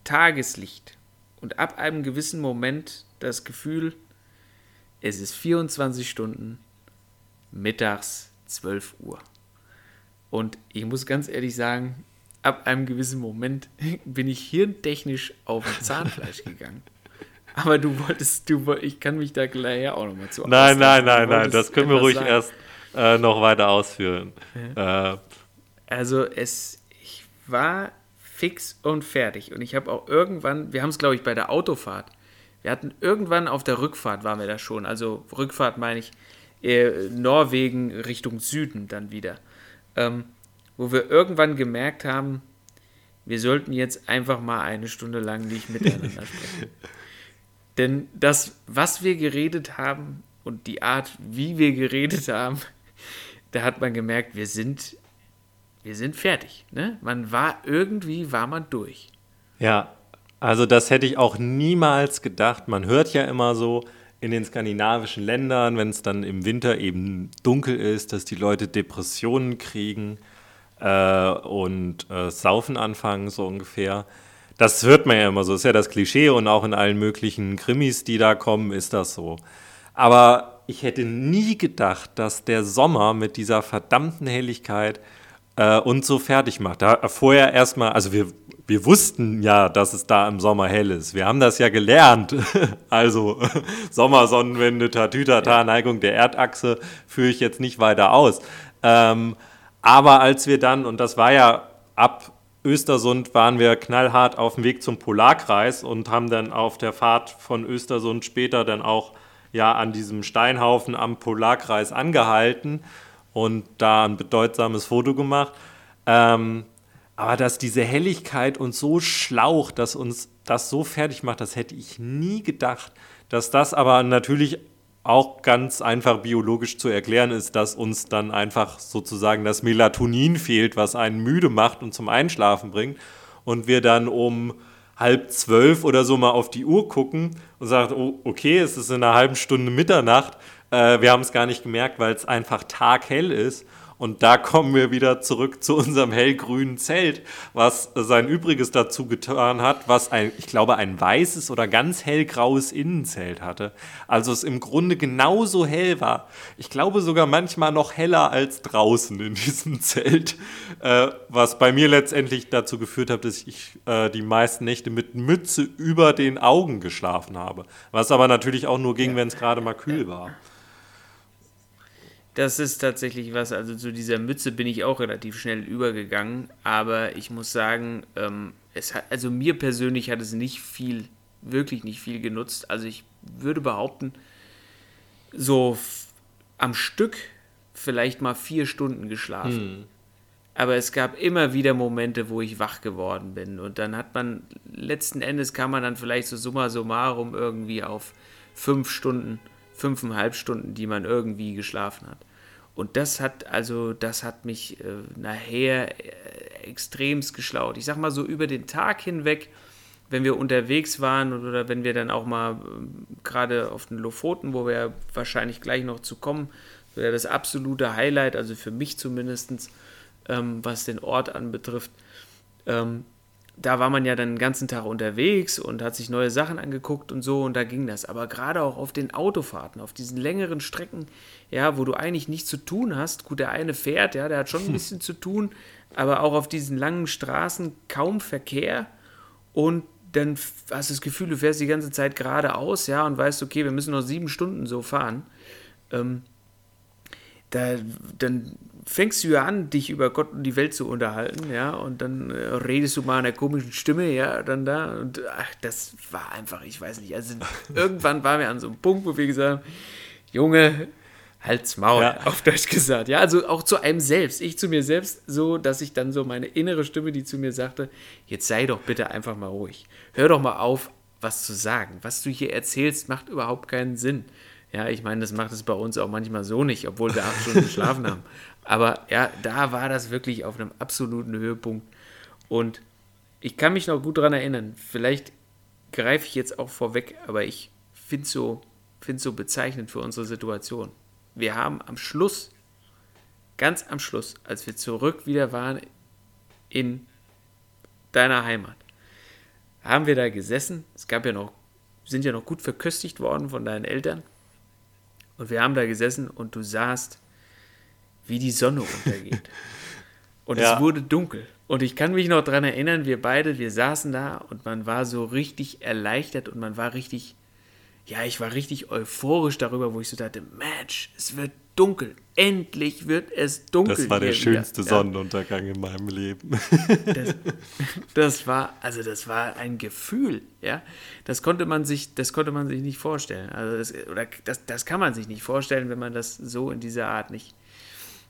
Tageslicht und ab einem gewissen Moment das Gefühl, es ist 24 Stunden, mittags 12 Uhr. Und ich muss ganz ehrlich sagen, ab einem gewissen Moment bin ich hirntechnisch auf Zahnfleisch gegangen. Aber du wolltest, du ich kann mich da gleich auch nochmal zu Nein, nein, nein, nein, das können wir ruhig sagen. erst äh, noch weiter ausführen. Ja. Äh. Also es, war fix und fertig. Und ich habe auch irgendwann, wir haben es glaube ich bei der Autofahrt, wir hatten irgendwann auf der Rückfahrt waren wir da schon, also Rückfahrt meine ich, äh, Norwegen Richtung Süden dann wieder, ähm, wo wir irgendwann gemerkt haben, wir sollten jetzt einfach mal eine Stunde lang nicht miteinander sprechen. Denn das, was wir geredet haben und die Art, wie wir geredet haben, da hat man gemerkt, wir sind wir sind fertig. Ne? Man war irgendwie, war man durch. Ja, also das hätte ich auch niemals gedacht. Man hört ja immer so in den skandinavischen Ländern, wenn es dann im Winter eben dunkel ist, dass die Leute Depressionen kriegen äh, und äh, saufen anfangen, so ungefähr. Das hört man ja immer so, ist ja das Klischee und auch in allen möglichen Krimis, die da kommen, ist das so. Aber ich hätte nie gedacht, dass der Sommer mit dieser verdammten Helligkeit äh, und so fertig macht. Da vorher erstmal, also wir, wir wussten ja, dass es da im Sommer hell ist. Wir haben das ja gelernt. also Sommersonnenwende, Tatütata, Neigung der Erdachse führe ich jetzt nicht weiter aus. Ähm, aber als wir dann, und das war ja ab Östersund, waren wir knallhart auf dem Weg zum Polarkreis und haben dann auf der Fahrt von Östersund später dann auch ja an diesem Steinhaufen am Polarkreis angehalten und da ein bedeutsames Foto gemacht. Ähm, aber dass diese Helligkeit uns so schlaucht, dass uns das so fertig macht, das hätte ich nie gedacht. Dass das aber natürlich auch ganz einfach biologisch zu erklären ist, dass uns dann einfach sozusagen das Melatonin fehlt, was einen müde macht und zum Einschlafen bringt. Und wir dann um halb zwölf oder so mal auf die Uhr gucken und sagen, oh, okay, es ist in einer halben Stunde Mitternacht. Äh, wir haben es gar nicht gemerkt, weil es einfach taghell ist. Und da kommen wir wieder zurück zu unserem hellgrünen Zelt, was sein Übriges dazu getan hat, was ein, ich glaube, ein weißes oder ganz hellgraues Innenzelt hatte. Also es im Grunde genauso hell war. Ich glaube sogar manchmal noch heller als draußen in diesem Zelt, äh, was bei mir letztendlich dazu geführt hat, dass ich äh, die meisten Nächte mit Mütze über den Augen geschlafen habe. Was aber natürlich auch nur ging, wenn es gerade mal kühl war. Das ist tatsächlich was, also zu dieser Mütze bin ich auch relativ schnell übergegangen, aber ich muss sagen, ähm, es hat, also mir persönlich hat es nicht viel, wirklich nicht viel genutzt. Also ich würde behaupten, so am Stück vielleicht mal vier Stunden geschlafen. Hm. Aber es gab immer wieder Momente, wo ich wach geworden bin. Und dann hat man, letzten Endes kam man dann vielleicht so summa summarum irgendwie auf fünf Stunden, fünfeinhalb Stunden, die man irgendwie geschlafen hat. Und das hat also, das hat mich äh, nachher äh, extremst geschlaut. Ich sag mal so über den Tag hinweg, wenn wir unterwegs waren oder wenn wir dann auch mal äh, gerade auf den Lofoten, wo wir wahrscheinlich gleich noch zu kommen, wäre das absolute Highlight, also für mich zumindest, ähm, was den Ort anbetrifft. Ähm, da war man ja dann den ganzen Tag unterwegs und hat sich neue Sachen angeguckt und so und da ging das. Aber gerade auch auf den Autofahrten, auf diesen längeren Strecken, ja, wo du eigentlich nichts zu tun hast. Gut, der eine fährt, ja, der hat schon ein bisschen zu tun, aber auch auf diesen langen Straßen kaum Verkehr und dann hast du das Gefühl, du fährst die ganze Zeit geradeaus, ja, und weißt, okay, wir müssen noch sieben Stunden so fahren. Ähm, da, dann fängst du ja an, dich über Gott und die Welt zu unterhalten, ja, und dann äh, redest du mal in einer komischen Stimme, ja, dann da, und ach, das war einfach, ich weiß nicht, also irgendwann waren wir an so einem Punkt, wo wir gesagt haben, Junge, halt's Maul, ja. auf Deutsch gesagt, ja, also auch zu einem selbst, ich zu mir selbst, so, dass ich dann so meine innere Stimme, die zu mir sagte, jetzt sei doch bitte einfach mal ruhig, hör doch mal auf, was zu sagen, was du hier erzählst, macht überhaupt keinen Sinn. Ja, ich meine, das macht es bei uns auch manchmal so nicht, obwohl wir acht Stunden geschlafen haben. Aber ja, da war das wirklich auf einem absoluten Höhepunkt. Und ich kann mich noch gut daran erinnern. Vielleicht greife ich jetzt auch vorweg, aber ich finde es so, find so bezeichnend für unsere Situation. Wir haben am Schluss, ganz am Schluss, als wir zurück wieder waren in deiner Heimat, haben wir da gesessen. Es gab ja noch, sind ja noch gut verköstigt worden von deinen Eltern. Und wir haben da gesessen und du sahst, wie die Sonne untergeht. Und ja. es wurde dunkel. Und ich kann mich noch daran erinnern, wir beide, wir saßen da und man war so richtig erleichtert und man war richtig, ja, ich war richtig euphorisch darüber, wo ich so dachte, Match, es wird dunkel. Endlich wird es dunkel. Das war der schönste wieder. Sonnenuntergang ja. in meinem Leben. Das, das, war, also das war ein Gefühl, ja. Das konnte man sich, das konnte man sich nicht vorstellen. Also das, oder das, das kann man sich nicht vorstellen, wenn man das so in dieser Art nicht,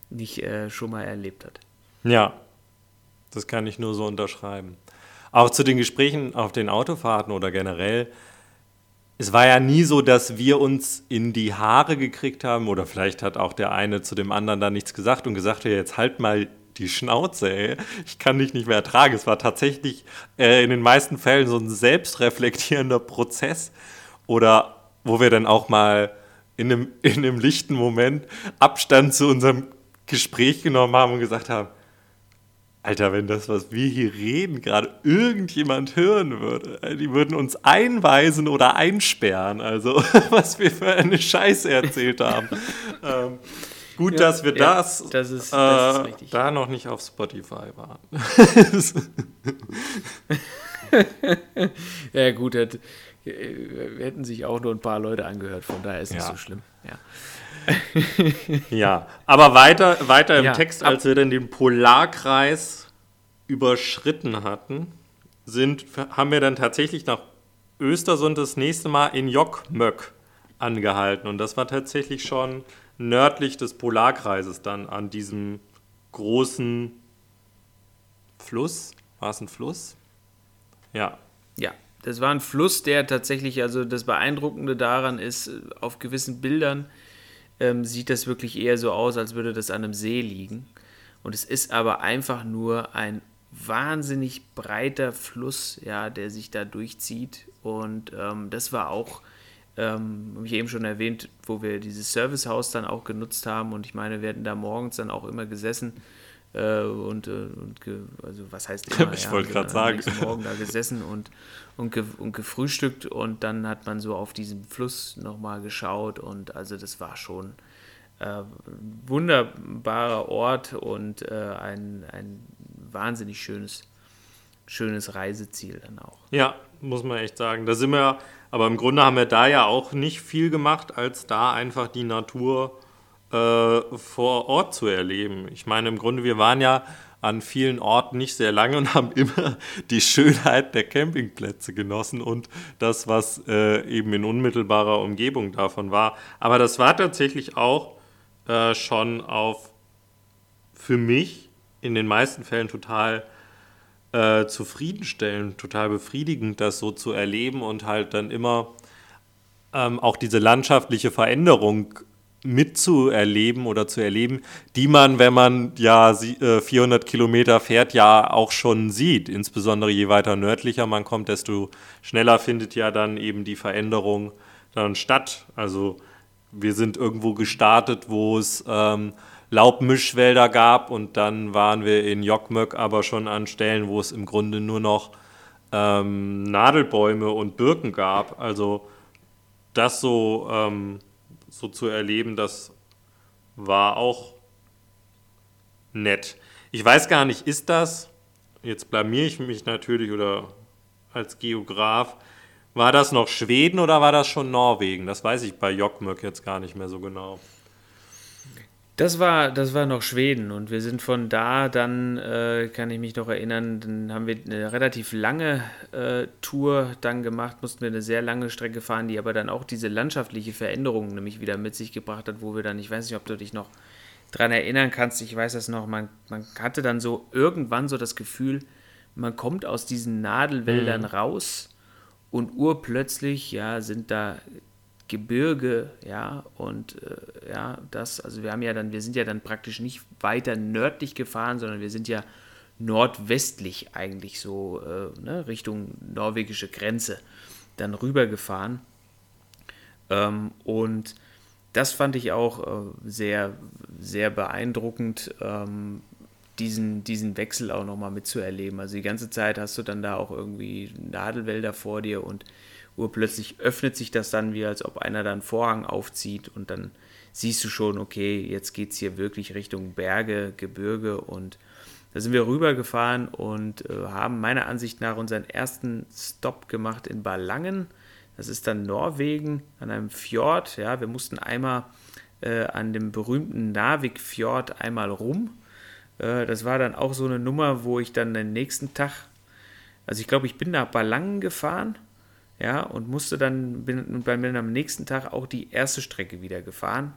nicht äh, schon mal erlebt hat. Ja, das kann ich nur so unterschreiben. Auch zu den Gesprächen auf den Autofahrten oder generell es war ja nie so, dass wir uns in die Haare gekriegt haben oder vielleicht hat auch der eine zu dem anderen da nichts gesagt und gesagt, ja, jetzt halt mal die Schnauze, ey. ich kann dich nicht mehr ertragen. Es war tatsächlich äh, in den meisten Fällen so ein selbstreflektierender Prozess oder wo wir dann auch mal in einem, in einem lichten Moment Abstand zu unserem Gespräch genommen haben und gesagt haben, Alter, wenn das, was wir hier reden, gerade irgendjemand hören würde, äh, die würden uns einweisen oder einsperren. Also, was wir für eine Scheiße erzählt haben. ähm, gut, ja, dass wir ja, das, das, ist, das äh, da noch nicht auf Spotify waren. ja, gut, wir hätten sich auch nur ein paar Leute angehört, von daher ist es ja. nicht so schlimm. Ja. ja, aber weiter, weiter im ja, Text, als wir dann den Polarkreis überschritten hatten, sind, haben wir dann tatsächlich nach Östersund das nächste Mal in Jokkmöck angehalten. Und das war tatsächlich schon nördlich des Polarkreises dann an diesem großen Fluss. War es ein Fluss? Ja. Ja. das war ein Fluss, der tatsächlich, also das Beeindruckende daran ist, auf gewissen Bildern ähm, sieht das wirklich eher so aus, als würde das an einem See liegen. Und es ist aber einfach nur ein wahnsinnig breiter Fluss, ja, der sich da durchzieht. Und ähm, das war auch, ähm, habe ich eben schon erwähnt, wo wir dieses Servicehaus dann auch genutzt haben. Und ich meine, wir hatten da morgens dann auch immer gesessen. Äh, und, äh, und also was heißt immer, ich ja, wollte gerade sagen. Morgen da gesessen und, und, ge und gefrühstückt und dann hat man so auf diesen Fluss nochmal geschaut und also das war schon äh, wunderbarer Ort und äh, ein, ein wahnsinnig schönes, schönes Reiseziel dann auch. Ja, muss man echt sagen. Da sind wir, aber im Grunde haben wir da ja auch nicht viel gemacht, als da einfach die Natur äh, vor Ort zu erleben. Ich meine, im Grunde, wir waren ja an vielen Orten nicht sehr lange und haben immer die Schönheit der Campingplätze genossen und das, was äh, eben in unmittelbarer Umgebung davon war. Aber das war tatsächlich auch äh, schon auf für mich in den meisten Fällen total äh, zufriedenstellend, total befriedigend, das so zu erleben und halt dann immer ähm, auch diese landschaftliche Veränderung mitzuerleben oder zu erleben, die man, wenn man ja 400 äh, Kilometer fährt, ja auch schon sieht. Insbesondere je weiter nördlicher man kommt, desto schneller findet ja dann eben die Veränderung dann statt. Also wir sind irgendwo gestartet, wo es ähm, Laubmischwälder gab und dann waren wir in Jokmök aber schon an Stellen, wo es im Grunde nur noch ähm, Nadelbäume und Birken gab. Also das so, ähm, so zu erleben, das war auch nett. Ich weiß gar nicht, ist das, jetzt blamier ich mich natürlich oder als Geograf, war das noch Schweden oder war das schon Norwegen? Das weiß ich bei Jokkmöck jetzt gar nicht mehr so genau. Das war, das war noch Schweden und wir sind von da dann, äh, kann ich mich noch erinnern, dann haben wir eine relativ lange äh, Tour dann gemacht, mussten wir eine sehr lange Strecke fahren, die aber dann auch diese landschaftliche Veränderung nämlich wieder mit sich gebracht hat, wo wir dann, ich weiß nicht, ob du dich noch dran erinnern kannst, ich weiß das noch, man, man hatte dann so irgendwann so das Gefühl, man kommt aus diesen Nadelwäldern mhm. raus und urplötzlich, ja, sind da Gebirge, ja, und äh, ja, das, also wir haben ja dann, wir sind ja dann praktisch nicht weiter nördlich gefahren, sondern wir sind ja nordwestlich eigentlich so, äh, ne, Richtung norwegische Grenze dann rübergefahren. Ähm, und das fand ich auch äh, sehr, sehr beeindruckend, ähm, diesen, diesen Wechsel auch nochmal mitzuerleben. Also die ganze Zeit hast du dann da auch irgendwie Nadelwälder vor dir und urplötzlich öffnet sich das dann wie, als ob einer da einen Vorhang aufzieht und dann siehst du schon, okay, jetzt geht es hier wirklich Richtung Berge, Gebirge und da sind wir rübergefahren und äh, haben meiner Ansicht nach unseren ersten Stop gemacht in Ballangen. Das ist dann Norwegen an einem Fjord. Ja, wir mussten einmal äh, an dem berühmten Narvik-Fjord einmal rum äh, das war dann auch so eine Nummer, wo ich dann den nächsten Tag, also ich glaube, ich bin nach Ballangen gefahren, ja, und musste dann, bin bei mir am nächsten Tag auch die erste Strecke wieder gefahren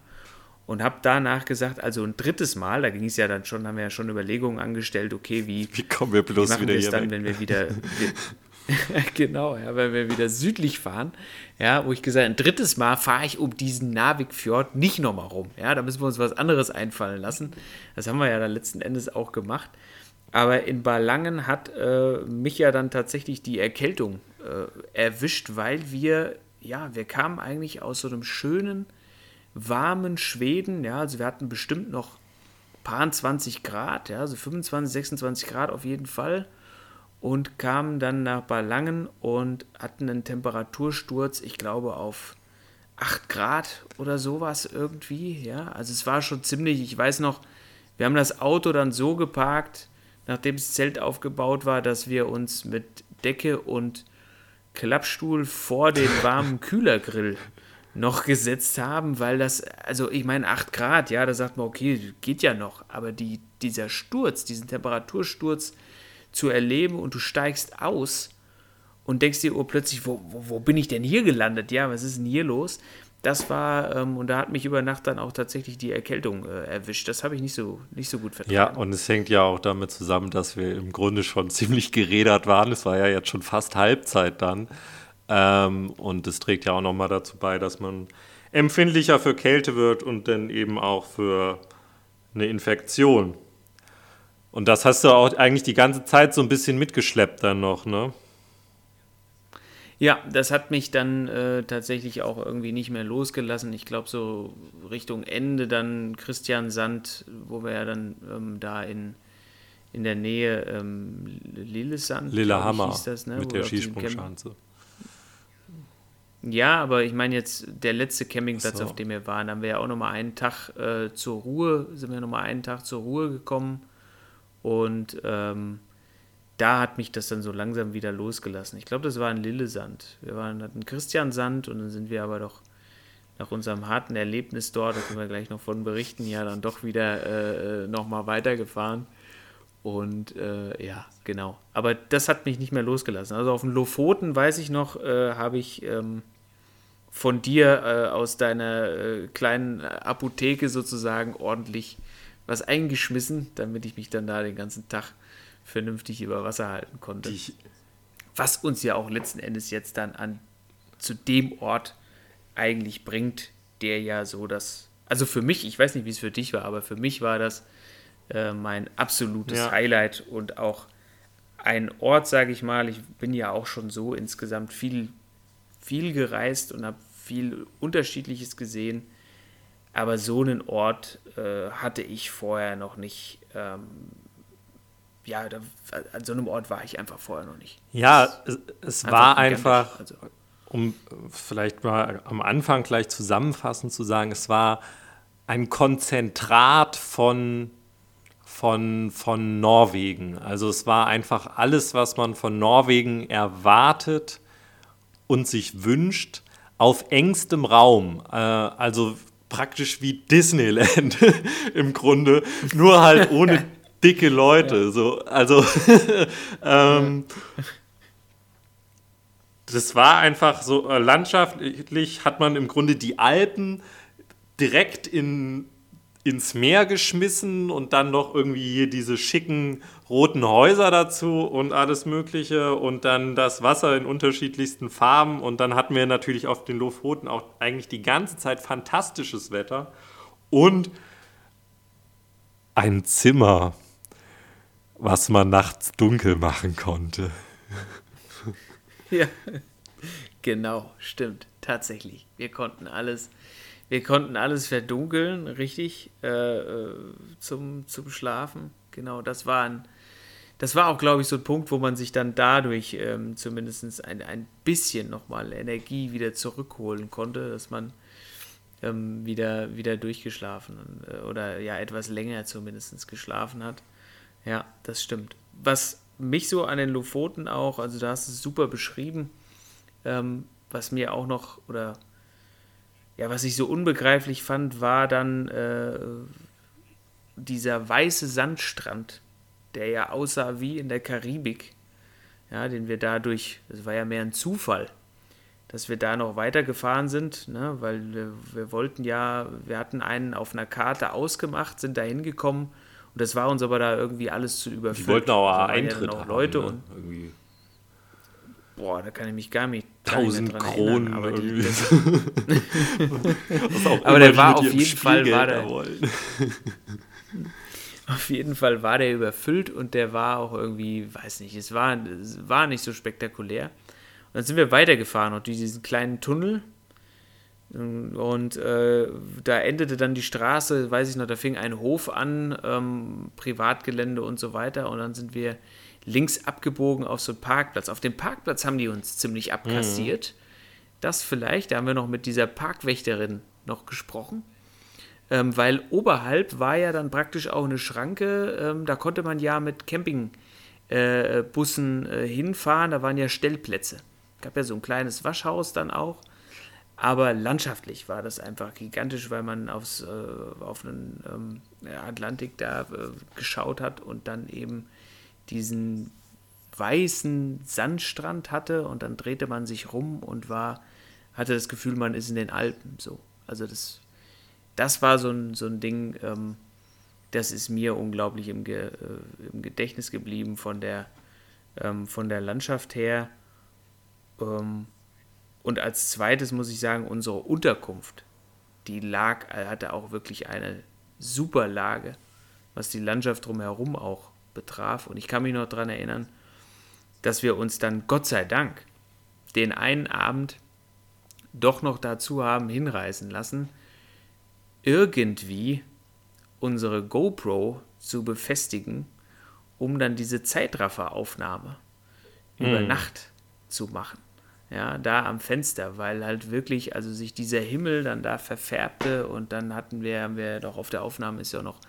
und habe danach gesagt, also ein drittes Mal, da ging es ja dann schon, haben wir ja schon Überlegungen angestellt, okay, wie, wie kommen wir bloß wieder hier dann, weg? wenn wir wieder, genau, ja, wenn wir wieder südlich fahren, ja, wo ich gesagt habe, ein drittes Mal fahre ich um diesen Narvik-Fjord nicht nochmal rum. Ja, da müssen wir uns was anderes einfallen lassen. Das haben wir ja dann letzten Endes auch gemacht. Aber in Ballangen hat äh, mich ja dann tatsächlich die Erkältung erwischt, weil wir, ja, wir kamen eigentlich aus so einem schönen, warmen Schweden. Ja, also wir hatten bestimmt noch paar 20 Grad, ja, also 25, 26 Grad auf jeden Fall und kamen dann nach Ballangen und hatten einen Temperatursturz, ich glaube, auf 8 Grad oder sowas irgendwie. Ja, also es war schon ziemlich, ich weiß noch, wir haben das Auto dann so geparkt, nachdem das Zelt aufgebaut war, dass wir uns mit Decke und Klappstuhl vor den warmen Kühlergrill noch gesetzt haben, weil das, also ich meine 8 Grad, ja, da sagt man, okay, geht ja noch, aber die, dieser Sturz, diesen Temperatursturz, zu erleben und du steigst aus und denkst dir oh, plötzlich, wo, wo, wo bin ich denn hier gelandet? Ja, was ist denn hier los? Das war, ähm, und da hat mich über Nacht dann auch tatsächlich die Erkältung äh, erwischt. Das habe ich nicht so, nicht so gut vertragen. Ja, und es hängt ja auch damit zusammen, dass wir im Grunde schon ziemlich gerädert waren. Es war ja jetzt schon fast Halbzeit dann. Ähm, und es trägt ja auch nochmal dazu bei, dass man empfindlicher für Kälte wird und dann eben auch für eine Infektion. Und das hast du auch eigentlich die ganze Zeit so ein bisschen mitgeschleppt dann noch, ne? Ja, das hat mich dann äh, tatsächlich auch irgendwie nicht mehr losgelassen. Ich glaube, so Richtung Ende dann Christian Sand, wo wir ja dann ähm, da in, in der Nähe ähm, Lillesand, Lillehammer, hieß das, ne? mit der Skisprungschanze. Ja, aber ich meine jetzt der letzte Campingplatz, so. auf dem wir waren, haben wir ja auch nochmal einen Tag äh, zur Ruhe, sind wir nochmal einen Tag zur Ruhe gekommen und ähm, da hat mich das dann so langsam wieder losgelassen. Ich glaube, das war ein Lillesand. Wir waren, hatten Christian Sand und dann sind wir aber doch nach unserem harten Erlebnis dort, da können wir gleich noch von berichten, ja dann doch wieder äh nochmal weitergefahren. Und äh, ja, genau. Aber das hat mich nicht mehr losgelassen. Also auf den Lofoten, weiß ich noch, äh, habe ich ähm, von dir äh, aus deiner äh, kleinen Apotheke sozusagen ordentlich was eingeschmissen, damit ich mich dann da den ganzen Tag vernünftig über Wasser halten konnte. Die was uns ja auch letzten Endes jetzt dann an zu dem Ort eigentlich bringt, der ja so das, also für mich, ich weiß nicht, wie es für dich war, aber für mich war das äh, mein absolutes ja. Highlight und auch ein Ort, sage ich mal. Ich bin ja auch schon so insgesamt viel, viel gereist und habe viel Unterschiedliches gesehen. Aber so einen Ort äh, hatte ich vorher noch nicht. Ähm, ja, da, an so einem Ort war ich einfach vorher noch nicht. Ja, es, es einfach war einfach, also. um vielleicht mal am Anfang gleich zusammenfassend zu sagen, es war ein Konzentrat von, von, von Norwegen. Also es war einfach alles, was man von Norwegen erwartet und sich wünscht, auf engstem Raum. Äh, also praktisch wie Disneyland im Grunde, nur halt ohne dicke Leute. Ja. So, also ähm, das war einfach so äh, landschaftlich hat man im Grunde die Alpen direkt in ins Meer geschmissen und dann noch irgendwie hier diese schicken roten Häuser dazu und alles Mögliche und dann das Wasser in unterschiedlichsten Farben und dann hatten wir natürlich auf den Lofoten auch eigentlich die ganze Zeit fantastisches Wetter und ein Zimmer, was man nachts dunkel machen konnte. Ja, genau, stimmt, tatsächlich. Wir konnten alles wir konnten alles verdunkeln, richtig, äh, äh, zum, zum Schlafen. Genau, das war ein, das war auch, glaube ich, so ein Punkt, wo man sich dann dadurch ähm, zumindest ein, ein bisschen nochmal Energie wieder zurückholen konnte, dass man ähm, wieder, wieder durchgeschlafen äh, oder ja etwas länger zumindest geschlafen hat. Ja, das stimmt. Was mich so an den Lofoten auch, also da hast du es super beschrieben, ähm, was mir auch noch oder ja, was ich so unbegreiflich fand, war dann äh, dieser weiße Sandstrand, der ja aussah wie in der Karibik. Ja, den wir dadurch, das war ja mehr ein Zufall, dass wir da noch weitergefahren sind, ne, weil wir, wir wollten ja, wir hatten einen auf einer Karte ausgemacht, sind da hingekommen das war uns aber da irgendwie alles zu überfüllt. Die wollten auch Eintritt ja haben, Leute ne? und irgendwie boah, da kann ich mich gar nicht. Tausend Kronen. aber, die, aber der war auf jeden Fall war der, auf jeden Fall war der überfüllt und der war auch irgendwie, weiß nicht, es war, es war nicht so spektakulär. Und dann sind wir weitergefahren und diesen kleinen Tunnel. Und äh, da endete dann die Straße, weiß ich noch, da fing ein Hof an, ähm, Privatgelände und so weiter. Und dann sind wir links abgebogen auf so einen Parkplatz. Auf dem Parkplatz haben die uns ziemlich abkassiert. Mhm. Das vielleicht, da haben wir noch mit dieser Parkwächterin noch gesprochen. Ähm, weil oberhalb war ja dann praktisch auch eine Schranke, ähm, da konnte man ja mit Campingbussen äh, äh, hinfahren, da waren ja Stellplätze. Gab ja so ein kleines Waschhaus dann auch. Aber landschaftlich war das einfach gigantisch, weil man aufs, äh, auf den ähm, Atlantik da äh, geschaut hat und dann eben diesen weißen Sandstrand hatte und dann drehte man sich rum und war hatte das Gefühl, man ist in den Alpen. So. Also das, das war so ein, so ein Ding, ähm, das ist mir unglaublich im, Ge, äh, im Gedächtnis geblieben von der, ähm, von der Landschaft her. Ähm, und als zweites muss ich sagen, unsere Unterkunft, die lag, hatte auch wirklich eine super Lage, was die Landschaft drumherum auch betraf. Und ich kann mich noch daran erinnern, dass wir uns dann, Gott sei Dank, den einen Abend doch noch dazu haben hinreißen lassen, irgendwie unsere GoPro zu befestigen, um dann diese Zeitrafferaufnahme mm. über Nacht zu machen. Ja, da am Fenster, weil halt wirklich, also sich dieser Himmel dann da verfärbte und dann hatten wir, haben wir doch auf der Aufnahme ist ja auch noch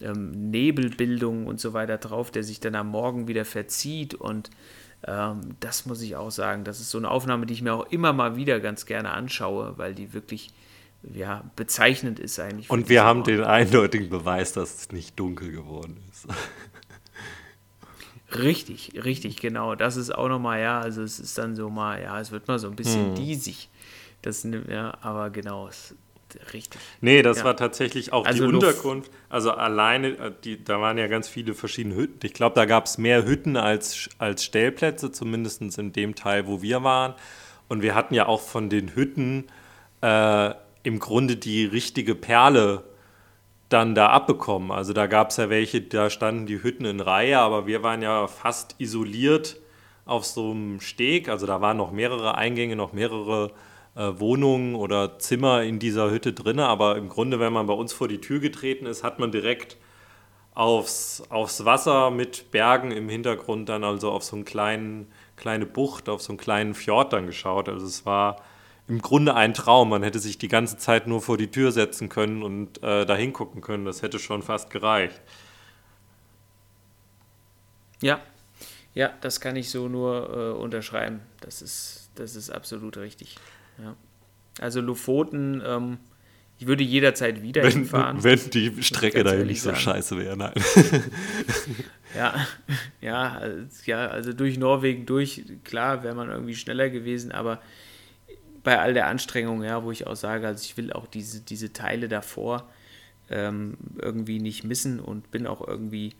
ähm, Nebelbildung und so weiter drauf, der sich dann am Morgen wieder verzieht und ähm, das muss ich auch sagen, das ist so eine Aufnahme, die ich mir auch immer mal wieder ganz gerne anschaue, weil die wirklich ja, bezeichnend ist eigentlich. Und wir haben Ort. den eindeutigen Beweis, dass es nicht dunkel geworden ist. Richtig, richtig, genau. Das ist auch nochmal, ja, also es ist dann so mal, ja, es wird mal so ein bisschen hm. diesig. Das, ja, aber genau, es, richtig. Nee, das ja. war tatsächlich auch also die Unterkunft. Also alleine, äh, die, da waren ja ganz viele verschiedene Hütten. Ich glaube, da gab es mehr Hütten als, als Stellplätze, zumindest in dem Teil, wo wir waren. Und wir hatten ja auch von den Hütten äh, im Grunde die richtige Perle dann da abbekommen. Also da gab es ja welche, da standen die Hütten in Reihe, aber wir waren ja fast isoliert auf so einem Steg. Also da waren noch mehrere Eingänge, noch mehrere äh, Wohnungen oder Zimmer in dieser Hütte drin. Aber im Grunde, wenn man bei uns vor die Tür getreten ist, hat man direkt aufs, aufs Wasser mit Bergen im Hintergrund dann also auf so kleinen, kleine Bucht, auf so einen kleinen Fjord dann geschaut. Also es war im Grunde ein Traum. Man hätte sich die ganze Zeit nur vor die Tür setzen können und äh, da hingucken können. Das hätte schon fast gereicht. Ja, ja, das kann ich so nur äh, unterschreiben. Das ist, das ist absolut richtig. Ja. Also Lofoten, ähm, ich würde jederzeit wieder wenn, hinfahren. Wenn die Strecke da nicht so sagen. scheiße wäre, nein. ja, ja, ja, also durch Norwegen durch, klar wäre man irgendwie schneller gewesen, aber bei all der Anstrengung, ja, wo ich auch sage, also ich will auch diese, diese Teile davor ähm, irgendwie nicht missen und bin auch irgendwie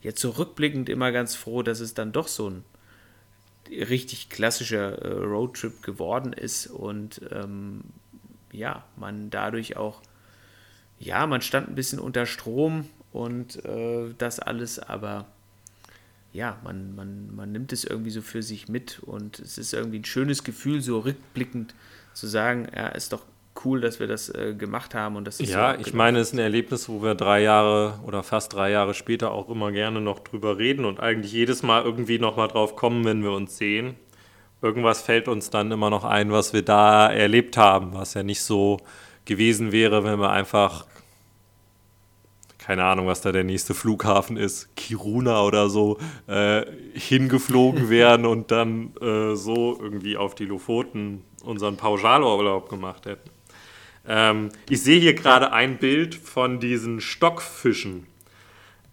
jetzt zurückblickend immer ganz froh, dass es dann doch so ein richtig klassischer äh, Roadtrip geworden ist und ähm, ja, man dadurch auch, ja, man stand ein bisschen unter Strom und äh, das alles, aber ja, man, man, man nimmt es irgendwie so für sich mit und es ist irgendwie ein schönes Gefühl, so rückblickend zu sagen, ja, ist doch cool, dass wir das äh, gemacht haben und das ist Ja, so ich meine, es ist ein Erlebnis, wo wir drei Jahre oder fast drei Jahre später auch immer gerne noch drüber reden und eigentlich jedes Mal irgendwie nochmal drauf kommen, wenn wir uns sehen. Irgendwas fällt uns dann immer noch ein, was wir da erlebt haben, was ja nicht so gewesen wäre, wenn wir einfach keine Ahnung, was da der nächste Flughafen ist, Kiruna oder so, äh, hingeflogen wären und dann äh, so irgendwie auf die Lofoten unseren Pauschalurlaub gemacht hätten. Ähm, ich sehe hier gerade ein Bild von diesen Stockfischen.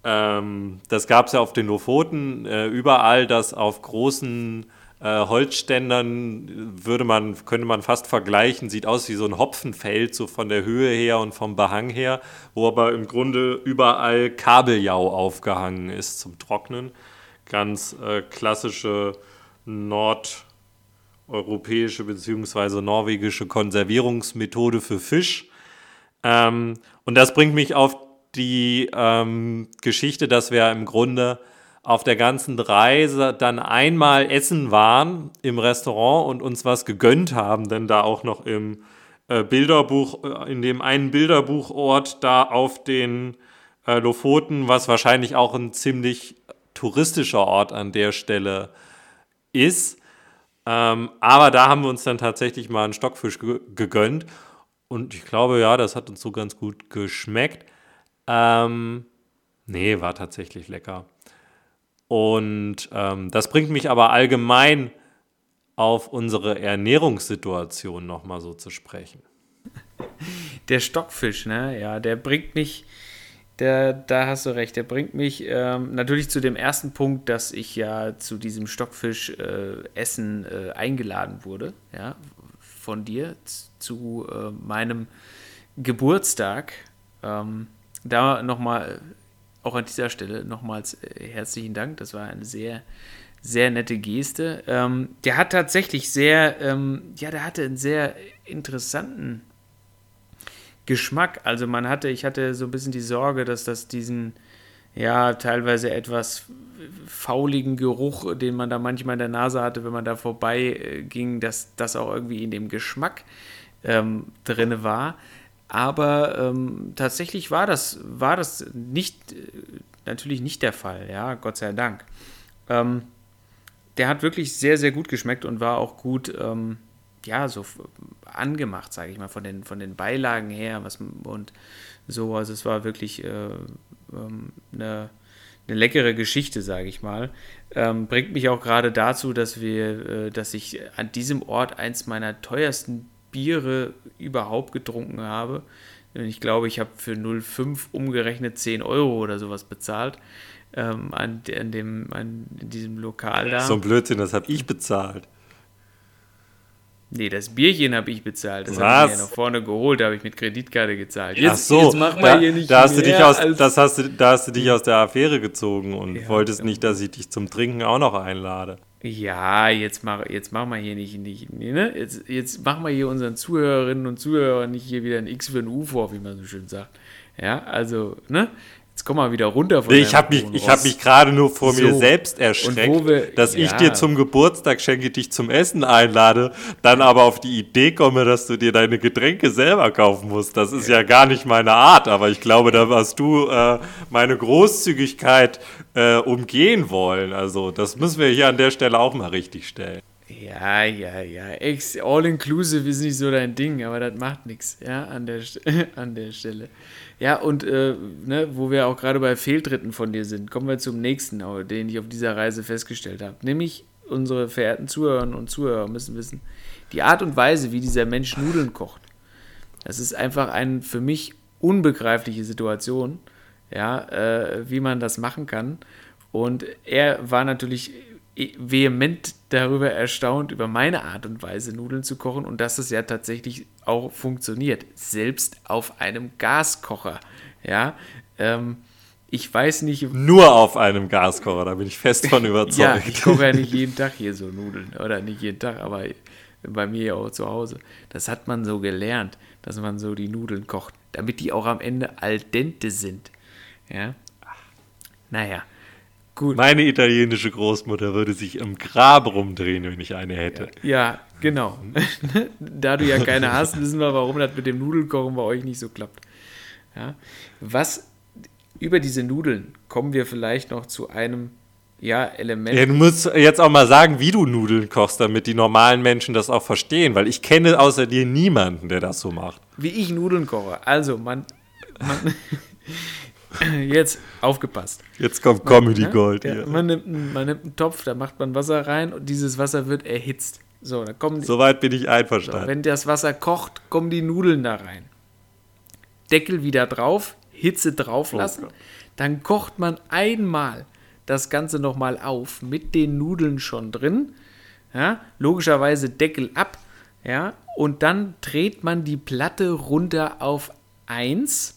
Ähm, das gab es ja auf den Lofoten äh, überall, dass auf großen Holzständern würde man, könnte man fast vergleichen, sieht aus wie so ein Hopfenfeld, so von der Höhe her und vom Behang her, wo aber im Grunde überall Kabeljau aufgehangen ist zum Trocknen. Ganz äh, klassische Nord- europäische bzw. norwegische Konservierungsmethode für Fisch. Ähm, und das bringt mich auf die ähm, Geschichte, dass wir im Grunde auf der ganzen Reise dann einmal essen waren im Restaurant und uns was gegönnt haben, denn da auch noch im äh, Bilderbuch, äh, in dem einen Bilderbuchort da auf den äh, Lofoten, was wahrscheinlich auch ein ziemlich touristischer Ort an der Stelle ist, ähm, aber da haben wir uns dann tatsächlich mal einen Stockfisch ge gegönnt. Und ich glaube, ja, das hat uns so ganz gut geschmeckt. Ähm, nee, war tatsächlich lecker. Und ähm, das bringt mich aber allgemein auf unsere Ernährungssituation nochmal so zu sprechen. Der Stockfisch, ne? Ja, der bringt mich der, da hast du recht, der bringt mich ähm, natürlich zu dem ersten Punkt, dass ich ja zu diesem Stockfisch-Essen äh, äh, eingeladen wurde, ja, von dir zu äh, meinem Geburtstag. Ähm, da nochmal, auch an dieser Stelle nochmals äh, herzlichen Dank. Das war eine sehr, sehr nette Geste. Ähm, der hat tatsächlich sehr, ähm, ja, der hatte einen sehr interessanten Geschmack. Also man hatte, ich hatte so ein bisschen die Sorge, dass das diesen, ja, teilweise etwas fauligen Geruch, den man da manchmal in der Nase hatte, wenn man da vorbei äh, ging, dass das auch irgendwie in dem Geschmack ähm, drin war. Aber ähm, tatsächlich war das, war das nicht, äh, natürlich nicht der Fall, ja, Gott sei Dank. Ähm, der hat wirklich sehr, sehr gut geschmeckt und war auch gut, ähm, ja, so angemacht, sage ich mal, von den, von den Beilagen her was, und so. Also es war wirklich äh, ähm, eine, eine leckere Geschichte, sage ich mal. Ähm, bringt mich auch gerade dazu, dass wir, äh, dass ich an diesem Ort eins meiner teuersten Biere überhaupt getrunken habe. Ich glaube, ich habe für 0,5 umgerechnet 10 Euro oder sowas bezahlt. Ähm, an, an, dem, an diesem Lokal da. So ein Blödsinn, das habe ich bezahlt. Nee, das Bierchen habe ich bezahlt. Das habe ich mir ja nach vorne geholt, da habe ich mit Kreditkarte gezahlt. Jetzt, Ach so, jetzt mach mal da, hier nicht da hast, du dich aus, das hast, du, da hast du dich aus der Affäre gezogen und ja, wolltest nicht, dass ich dich zum Trinken auch noch einlade. Ja, jetzt mach, jetzt mach mal hier nicht, nicht ne? jetzt, jetzt mach mal hier unseren Zuhörerinnen und Zuhörern nicht hier wieder ein X für ein U vor, wie man so schön sagt. Ja, also, ne? Jetzt komm mal wieder runter von Ich habe mich, ich hab mich gerade nur vor so. mir selbst erschreckt, wir, dass ja. ich dir zum Geburtstag schenke, dich zum Essen einlade, dann aber auf die Idee komme, dass du dir deine Getränke selber kaufen musst. Das ist ja, ja gar nicht meine Art, aber ich glaube, da hast du äh, meine Großzügigkeit äh, umgehen wollen. Also das müssen wir hier an der Stelle auch mal richtig stellen. Ja, ja, ja. All-inclusive ist nicht so dein Ding, aber das macht nichts, ja, an der, an der Stelle. Ja, und äh, ne, wo wir auch gerade bei Fehltritten von dir sind, kommen wir zum nächsten, den ich auf dieser Reise festgestellt habe. Nämlich unsere verehrten Zuhörerinnen und Zuhörer müssen wissen, die Art und Weise, wie dieser Mensch Nudeln kocht, das ist einfach eine für mich unbegreifliche Situation, ja, äh, wie man das machen kann. Und er war natürlich vehement darüber erstaunt, über meine Art und Weise Nudeln zu kochen und dass es ja tatsächlich auch funktioniert, selbst auf einem Gaskocher. Ja, ähm, ich weiß nicht. Nur auf einem Gaskocher, da bin ich fest von überzeugt. ja, ich koche ja nicht jeden Tag hier so Nudeln. Oder nicht jeden Tag, aber bei mir ja auch zu Hause. Das hat man so gelernt, dass man so die Nudeln kocht, damit die auch am Ende al dente sind. Ja. Naja. Gut. Meine italienische Großmutter würde sich im Grab rumdrehen, wenn ich eine hätte. Ja, genau. da du ja keine hast, wissen wir, warum das mit dem Nudelkochen bei euch nicht so klappt. Ja. Was über diese Nudeln kommen wir vielleicht noch zu einem ja, Element. Ja, du musst jetzt auch mal sagen, wie du Nudeln kochst, damit die normalen Menschen das auch verstehen, weil ich kenne außer dir niemanden, der das so macht. Wie ich Nudeln koche. Also, man, man Jetzt aufgepasst. Jetzt kommt Comedy man, Gold ja, hier. Man nimmt, man nimmt einen Topf, da macht man Wasser rein und dieses Wasser wird erhitzt. So, da kommen die, Soweit bin ich einverstanden. So, wenn das Wasser kocht, kommen die Nudeln da rein. Deckel wieder drauf, Hitze drauf lassen. Oh dann kocht man einmal das Ganze nochmal auf mit den Nudeln schon drin. Ja, logischerweise Deckel ab. Ja, und dann dreht man die Platte runter auf 1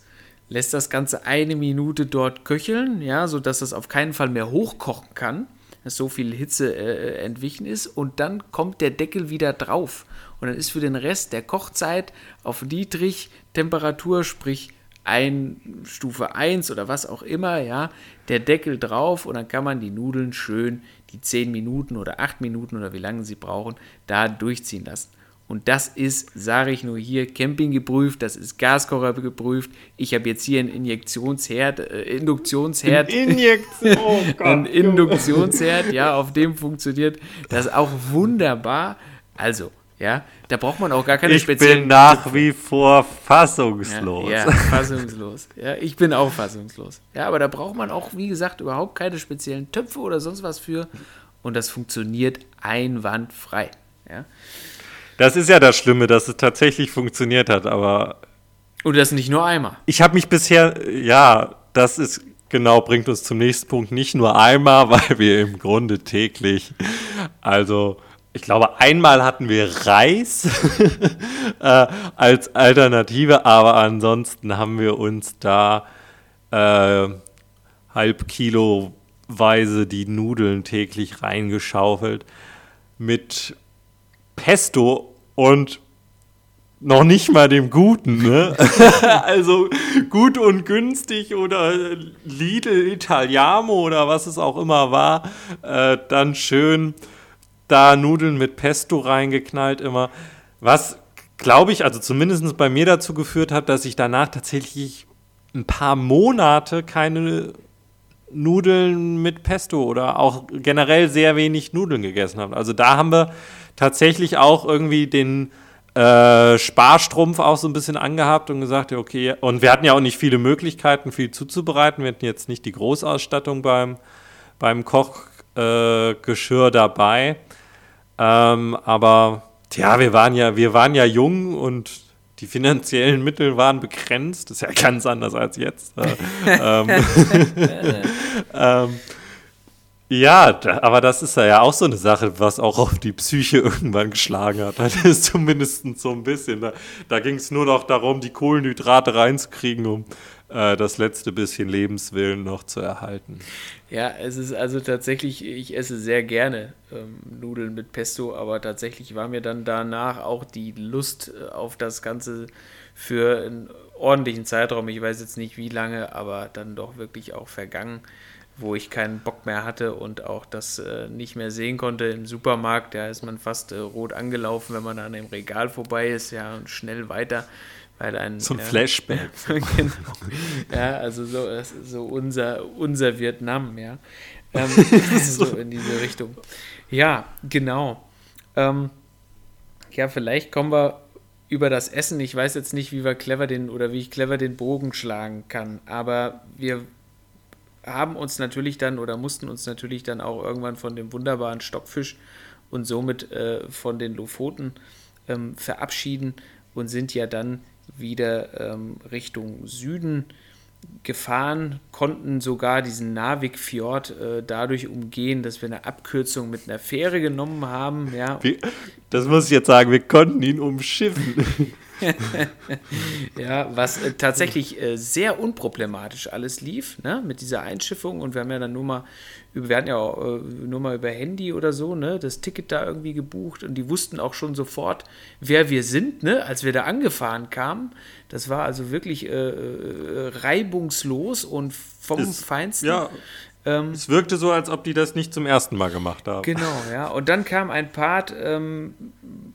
lässt das Ganze eine Minute dort köcheln, ja, sodass es auf keinen Fall mehr hochkochen kann, dass so viel Hitze äh, entwichen ist. Und dann kommt der Deckel wieder drauf. Und dann ist für den Rest der Kochzeit auf niedrig Temperatur, sprich ein Stufe 1 oder was auch immer, ja, der Deckel drauf. Und dann kann man die Nudeln schön die 10 Minuten oder 8 Minuten oder wie lange sie brauchen, da durchziehen lassen. Und das ist, sage ich nur hier, Camping geprüft, das ist Gaskocher geprüft. Ich habe jetzt hier einen Injektionsherd, äh, Induktionsherd. Injektion, oh Gott, ein Induktionsherd, ja, auf dem funktioniert das auch wunderbar. Also, ja, da braucht man auch gar keine ich speziellen. Ich bin nach wie vor fassungslos. Ja, ja, fassungslos. Ja, ich bin auch fassungslos. Ja, aber da braucht man auch, wie gesagt, überhaupt keine speziellen Töpfe oder sonst was für. Und das funktioniert einwandfrei. Ja. Das ist ja das Schlimme, dass es tatsächlich funktioniert hat, aber. Und das nicht nur einmal. Ich habe mich bisher, ja, das ist genau, bringt uns zum nächsten Punkt. Nicht nur einmal, weil wir im Grunde täglich, also ich glaube, einmal hatten wir Reis äh, als Alternative, aber ansonsten haben wir uns da äh, halb Kiloweise die Nudeln täglich reingeschaufelt mit Pesto und noch nicht mal dem Guten, ne? also gut und günstig oder Lidl Italiamo oder was es auch immer war, äh, dann schön da Nudeln mit Pesto reingeknallt immer. Was, glaube ich, also zumindest bei mir dazu geführt hat, dass ich danach tatsächlich ein paar Monate keine Nudeln mit Pesto oder auch generell sehr wenig Nudeln gegessen habe. Also da haben wir tatsächlich auch irgendwie den äh, Sparstrumpf auch so ein bisschen angehabt und gesagt, ja, okay, und wir hatten ja auch nicht viele Möglichkeiten, viel zuzubereiten. Wir hatten jetzt nicht die Großausstattung beim, beim Kochgeschirr äh, dabei. Ähm, aber ja, wir waren ja, wir waren ja jung und die finanziellen Mittel waren begrenzt. Das ist ja ganz anders als jetzt. Äh, ähm, ähm, ja, da, aber das ist ja auch so eine Sache, was auch auf die Psyche irgendwann geschlagen hat. Das ist zumindest so ein bisschen. Da, da ging es nur noch darum, die Kohlenhydrate reinzukriegen, um äh, das letzte bisschen Lebenswillen noch zu erhalten. Ja, es ist also tatsächlich, ich esse sehr gerne ähm, Nudeln mit Pesto, aber tatsächlich war mir dann danach auch die Lust äh, auf das Ganze für einen ordentlichen Zeitraum, ich weiß jetzt nicht wie lange, aber dann doch wirklich auch vergangen wo ich keinen Bock mehr hatte und auch das äh, nicht mehr sehen konnte im Supermarkt. Da ist man fast äh, rot angelaufen, wenn man an dem Regal vorbei ist, ja, und schnell weiter. Weil ein, so ein ja, Flashback. genau. Ja, also so, so unser, unser Vietnam, ja. Ähm, so in diese Richtung. Ja, genau. Ähm, ja, vielleicht kommen wir über das Essen. Ich weiß jetzt nicht, wie wir clever den oder wie ich clever den Bogen schlagen kann, aber wir haben uns natürlich dann oder mussten uns natürlich dann auch irgendwann von dem wunderbaren Stockfisch und somit äh, von den Lofoten ähm, verabschieden und sind ja dann wieder ähm, Richtung Süden gefahren, konnten sogar diesen Narvik-Fjord äh, dadurch umgehen, dass wir eine Abkürzung mit einer Fähre genommen haben. Ja. Das muss ich jetzt sagen, wir konnten ihn umschiffen. ja, was äh, tatsächlich äh, sehr unproblematisch alles lief, ne, mit dieser Einschiffung und wir haben ja dann nur mal, wir hatten ja auch, äh, nur mal über Handy oder so, ne, das Ticket da irgendwie gebucht und die wussten auch schon sofort, wer wir sind, ne, als wir da angefahren kamen. Das war also wirklich äh, äh, reibungslos und vom ist, Feinsten. Ja. Ähm, es wirkte so, als ob die das nicht zum ersten Mal gemacht haben. Genau, ja. Und dann kam ein Part, ähm,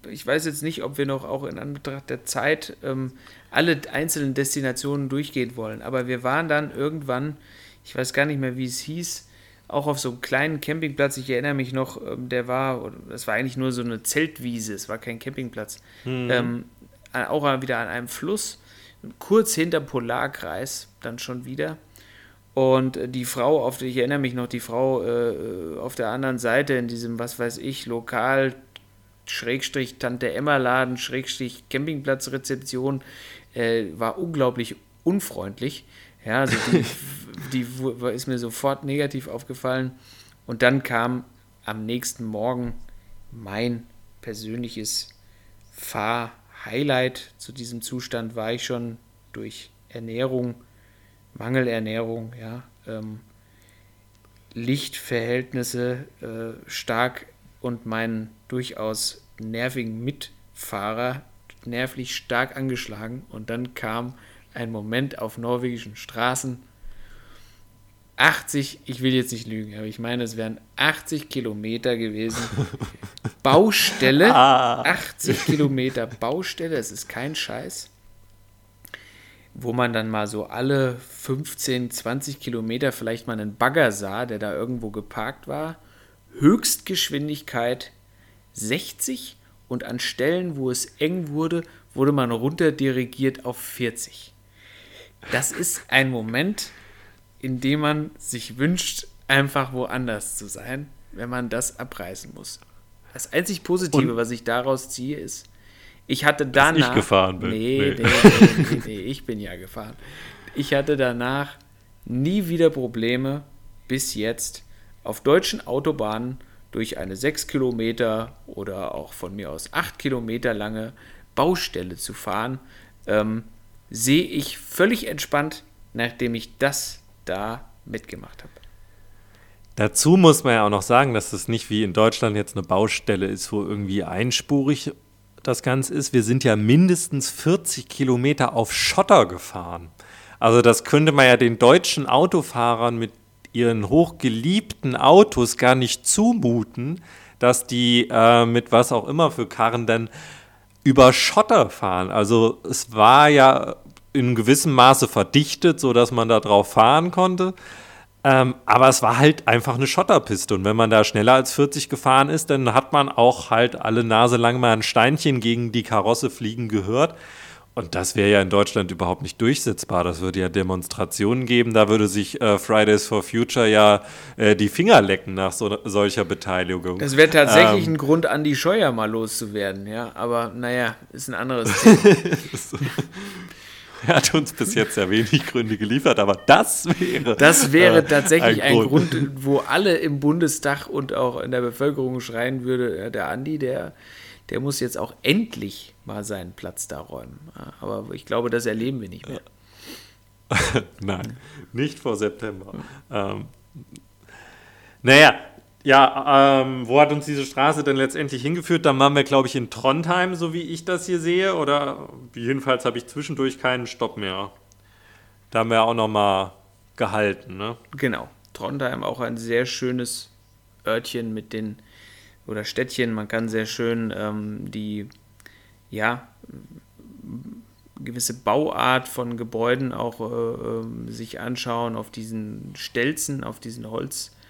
ich weiß jetzt nicht, ob wir noch auch in Anbetracht der Zeit ähm, alle einzelnen Destinationen durchgehen wollen, aber wir waren dann irgendwann, ich weiß gar nicht mehr, wie es hieß, auch auf so einem kleinen Campingplatz. Ich erinnere mich noch, ähm, der war, das war eigentlich nur so eine Zeltwiese, es war kein Campingplatz. Mhm. Ähm, auch wieder an einem Fluss, kurz hinter Polarkreis, dann schon wieder. Und die Frau, auf die, ich erinnere mich noch, die Frau äh, auf der anderen Seite in diesem, was weiß ich, Lokal, Schrägstrich Tante Emma Laden, Schrägstrich Campingplatzrezeption, äh, war unglaublich unfreundlich. Ja, also die, die ist mir sofort negativ aufgefallen. Und dann kam am nächsten Morgen mein persönliches Fahr-Highlight. Zu diesem Zustand war ich schon durch Ernährung Mangelernährung, ja, ähm, Lichtverhältnisse äh, stark und meinen durchaus nervigen Mitfahrer nervlich stark angeschlagen. Und dann kam ein Moment auf norwegischen Straßen. 80, ich will jetzt nicht lügen, aber ich meine, es wären 80 Kilometer gewesen. Baustelle, 80 ah. Kilometer Baustelle, es ist kein Scheiß wo man dann mal so alle 15, 20 Kilometer vielleicht mal einen Bagger sah, der da irgendwo geparkt war. Höchstgeschwindigkeit 60 und an Stellen, wo es eng wurde, wurde man runterdirigiert auf 40. Das ist ein Moment, in dem man sich wünscht, einfach woanders zu sein, wenn man das abreißen muss. Das einzig Positive, und was ich daraus ziehe, ist, ich hatte danach. Dass ich gefahren bin. Nee, nee. Nee, nee, nee, ich bin ja gefahren. Ich hatte danach nie wieder Probleme bis jetzt auf deutschen Autobahnen durch eine 6 Kilometer oder auch von mir aus 8 Kilometer lange Baustelle zu fahren, ähm, sehe ich völlig entspannt, nachdem ich das da mitgemacht habe. Dazu muss man ja auch noch sagen, dass es nicht wie in Deutschland jetzt eine Baustelle ist, wo irgendwie einspurig das Ganze ist. Wir sind ja mindestens 40 Kilometer auf Schotter gefahren. Also das könnte man ja den deutschen Autofahrern mit ihren hochgeliebten Autos gar nicht zumuten, dass die äh, mit was auch immer für Karren dann über Schotter fahren. Also es war ja in gewissem Maße verdichtet, sodass man da drauf fahren konnte. Ähm, aber es war halt einfach eine Schotterpiste. Und wenn man da schneller als 40 gefahren ist, dann hat man auch halt alle Nase lang mal ein Steinchen gegen die Karosse fliegen gehört. Und das wäre ja in Deutschland überhaupt nicht durchsetzbar. Das würde ja Demonstrationen geben. Da würde sich äh, Fridays for Future ja äh, die Finger lecken nach so, solcher Beteiligung. Das wäre tatsächlich ähm, ein Grund, Andi Scheuer mal loszuwerden, ja. Aber naja, ist ein anderes Thema. er hat uns bis jetzt sehr wenig Gründe geliefert, aber das wäre. Das wäre äh, tatsächlich ein, ein Grund. Grund. wo alle im Bundestag und auch in der Bevölkerung schreien würde, der Andi, der der muss jetzt auch endlich mal seinen Platz da räumen. Aber ich glaube, das erleben wir nicht mehr. Nein, nicht vor September. Ähm, naja, ja, ähm, wo hat uns diese Straße denn letztendlich hingeführt? Dann waren wir, glaube ich, in Trondheim, so wie ich das hier sehe. Oder jedenfalls habe ich zwischendurch keinen Stopp mehr. Da haben wir auch noch mal gehalten, ne? Genau. Trondheim auch ein sehr schönes Örtchen mit den oder Städtchen. Man kann sehr schön ähm, die, ja, gewisse Bauart von Gebäuden auch äh, äh, sich anschauen auf diesen Stelzen, auf diesen Holzstelzen.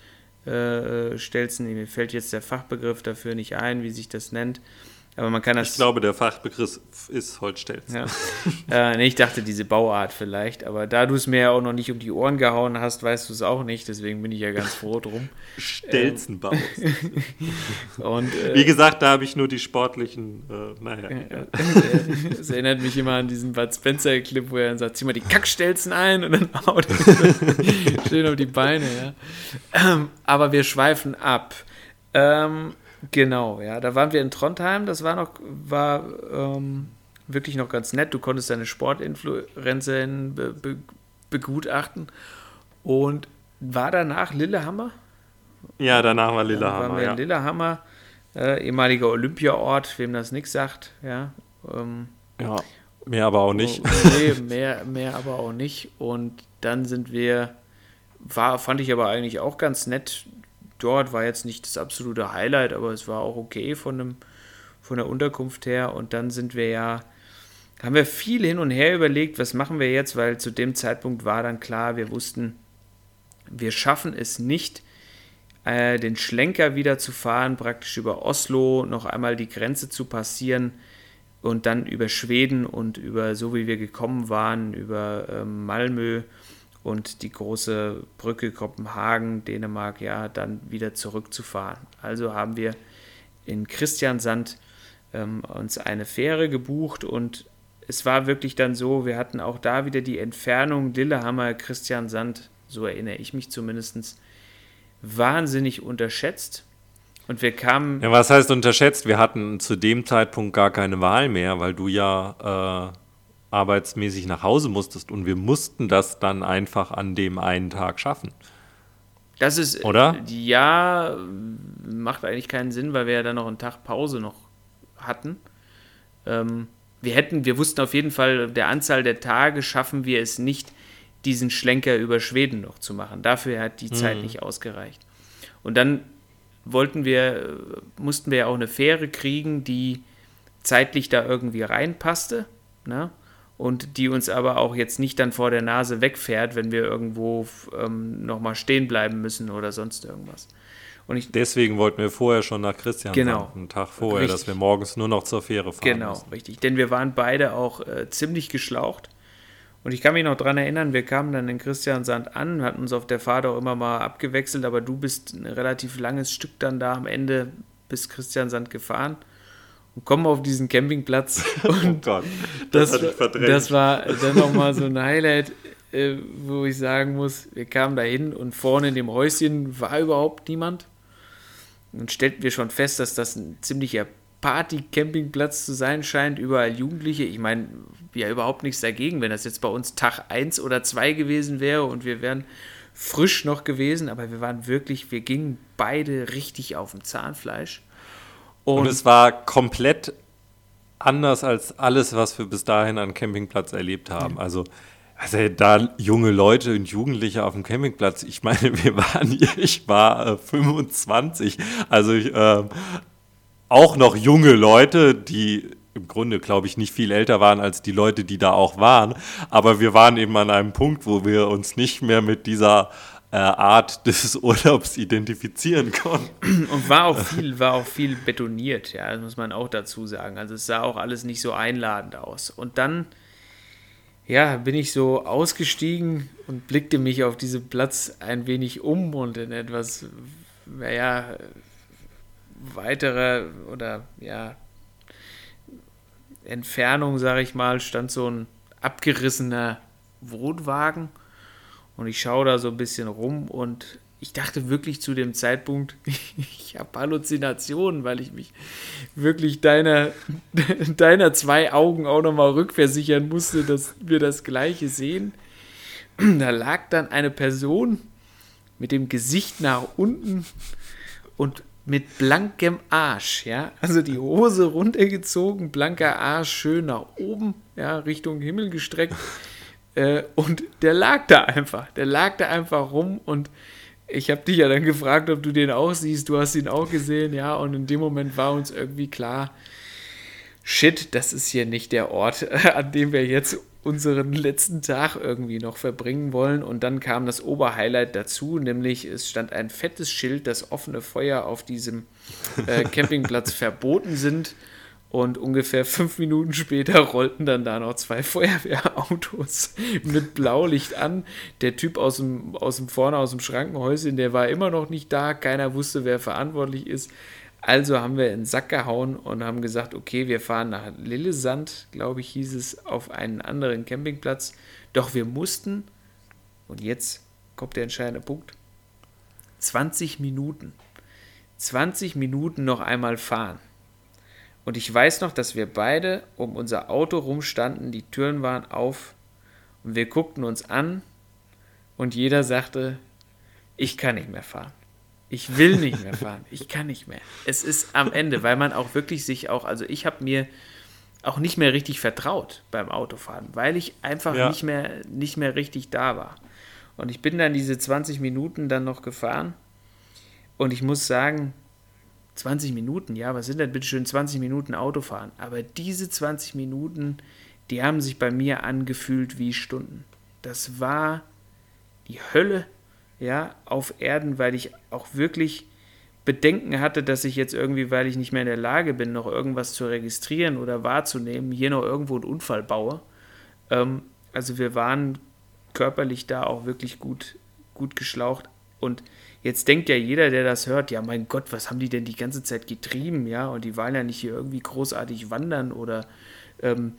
Äh, Mir fällt jetzt der Fachbegriff dafür nicht ein, wie sich das nennt. Aber man kann das. Ich glaube, der Fachbegriff ist Holzstelzen. Ja. äh, nee, ich dachte diese Bauart vielleicht, aber da du es mir ja auch noch nicht um die Ohren gehauen hast, weißt du es auch nicht, deswegen bin ich ja ganz froh drum. Stelzenbau. Und, äh, Wie gesagt, da habe ich nur die sportlichen, äh, naja. Es erinnert mich immer an diesen Bud Spencer-Clip, wo er dann sagt, zieh mal die Kackstelzen ein und dann haut er schön auf die Beine, ja. Ähm, aber wir schweifen ab. Ähm, Genau, ja. Da waren wir in Trondheim, das war noch, war ähm, wirklich noch ganz nett. Du konntest deine Sportinfluencerin be be begutachten. Und war danach Lillehammer? Ja, danach war Lillehammer. Dann waren wir ja. in Lillehammer, äh, ehemaliger Olympiaort, wem das nichts sagt, ja. Ähm, ja, mehr aber auch nicht. Oh, nee, mehr, mehr aber auch nicht. Und dann sind wir, war, fand ich aber eigentlich auch ganz nett, dort war jetzt nicht das absolute Highlight, aber es war auch okay von, dem, von der Unterkunft her. Und dann sind wir ja, haben wir viel hin und her überlegt, was machen wir jetzt, weil zu dem Zeitpunkt war dann klar, wir wussten, wir schaffen es nicht, äh, den Schlenker wieder zu fahren, praktisch über Oslo, noch einmal die Grenze zu passieren und dann über Schweden und über, so wie wir gekommen waren, über äh, Malmö und die große Brücke Kopenhagen, Dänemark, ja, dann wieder zurückzufahren. Also haben wir in Christiansand ähm, uns eine Fähre gebucht und es war wirklich dann so, wir hatten auch da wieder die Entfernung Lillehammer, Christiansand, so erinnere ich mich zumindest, wahnsinnig unterschätzt. Und wir kamen. Ja, was heißt unterschätzt? Wir hatten zu dem Zeitpunkt gar keine Wahl mehr, weil du ja äh, arbeitsmäßig nach Hause musstest und wir mussten das dann einfach an dem einen Tag schaffen. Das ist, oder? Ja, macht eigentlich keinen Sinn, weil wir ja dann noch einen Tag Pause noch hatten. Ähm, wir hätten, wir wussten auf jeden Fall, der Anzahl der Tage schaffen wir es nicht, diesen Schlenker über Schweden noch zu machen. Dafür hat die Zeit mhm. nicht ausgereicht. Und dann wollten wir, mussten wir ja auch eine Fähre kriegen, die zeitlich da irgendwie reinpasste. Ne? Und die uns aber auch jetzt nicht dann vor der Nase wegfährt, wenn wir irgendwo ähm, nochmal stehen bleiben müssen oder sonst irgendwas. Und ich, Deswegen wollten wir vorher schon nach Christian genau, einen Tag vorher, richtig. dass wir morgens nur noch zur Fähre fahren Genau, müssen. richtig. Denn wir waren beide auch äh, ziemlich geschlaucht. Und ich kann mich noch daran erinnern, wir kamen dann in Christiansand an, hatten uns auf der Fahrt auch immer mal abgewechselt, aber du bist ein relativ langes Stück dann da am Ende bis Christiansand gefahren kommen auf diesen Campingplatz. Oh und oh Gott, das, das, das war dann nochmal so ein Highlight, äh, wo ich sagen muss, wir kamen da hin und vorne in dem Häuschen war überhaupt niemand. Dann stellten wir schon fest, dass das ein ziemlicher Party-Campingplatz zu sein scheint, überall Jugendliche. Ich meine, ja überhaupt nichts dagegen, wenn das jetzt bei uns Tag 1 oder 2 gewesen wäre und wir wären frisch noch gewesen, aber wir waren wirklich, wir gingen beide richtig auf dem Zahnfleisch. Und, und es war komplett anders als alles, was wir bis dahin an Campingplatz erlebt haben. Also also da junge Leute und Jugendliche auf dem Campingplatz, ich meine, wir waren hier, ich war äh, 25, also ich, äh, auch noch junge Leute, die im Grunde, glaube ich, nicht viel älter waren als die Leute, die da auch waren. Aber wir waren eben an einem Punkt, wo wir uns nicht mehr mit dieser äh, Art des Urlaubs identifizieren konnten. Und war auch viel, war auch viel betoniert, ja, das muss man auch dazu sagen. Also es sah auch alles nicht so einladend aus. Und dann, ja, bin ich so ausgestiegen und blickte mich auf diesem Platz ein wenig um und in etwas, naja, weitere oder ja, Entfernung, sage ich mal, stand so ein abgerissener Wohnwagen und ich schaue da so ein bisschen rum und ich dachte wirklich zu dem Zeitpunkt, ich habe Halluzinationen, weil ich mich wirklich deiner, deiner zwei Augen auch nochmal rückversichern musste, dass wir das gleiche sehen. Da lag dann eine Person mit dem Gesicht nach unten und mit blankem Arsch, ja, also die Hose runtergezogen, blanker Arsch schön nach oben, ja, Richtung Himmel gestreckt äh, und der lag da einfach, der lag da einfach rum und ich habe dich ja dann gefragt, ob du den auch siehst, du hast ihn auch gesehen, ja, und in dem Moment war uns irgendwie klar, shit, das ist hier nicht der Ort, an dem wir jetzt unseren letzten Tag irgendwie noch verbringen wollen. Und dann kam das Oberhighlight dazu, nämlich es stand ein fettes Schild, dass offene Feuer auf diesem äh, Campingplatz verboten sind. Und ungefähr fünf Minuten später rollten dann da noch zwei Feuerwehrautos mit Blaulicht an. Der Typ aus dem, aus dem vorne aus dem Schrankenhäuschen, der war immer noch nicht da. Keiner wusste, wer verantwortlich ist. Also haben wir in den Sack gehauen und haben gesagt, okay, wir fahren nach Lillesand, glaube ich, hieß es, auf einen anderen Campingplatz. Doch wir mussten, und jetzt kommt der entscheidende Punkt, 20 Minuten. 20 Minuten noch einmal fahren. Und ich weiß noch, dass wir beide um unser Auto rumstanden, die Türen waren auf und wir guckten uns an und jeder sagte, ich kann nicht mehr fahren. Ich will nicht mehr fahren. Ich kann nicht mehr. Es ist am Ende, weil man auch wirklich sich auch, also ich habe mir auch nicht mehr richtig vertraut beim Autofahren, weil ich einfach ja. nicht, mehr, nicht mehr richtig da war. Und ich bin dann diese 20 Minuten dann noch gefahren und ich muss sagen, 20 Minuten, ja, was sind denn bitte schön 20 Minuten Autofahren? Aber diese 20 Minuten, die haben sich bei mir angefühlt wie Stunden. Das war die Hölle ja, auf Erden, weil ich auch wirklich Bedenken hatte, dass ich jetzt irgendwie, weil ich nicht mehr in der Lage bin, noch irgendwas zu registrieren oder wahrzunehmen, hier noch irgendwo einen Unfall baue. Ähm, also wir waren körperlich da auch wirklich gut, gut geschlaucht. Und jetzt denkt ja jeder, der das hört, ja mein Gott, was haben die denn die ganze Zeit getrieben, ja? Und die waren ja nicht hier irgendwie großartig wandern oder ähm,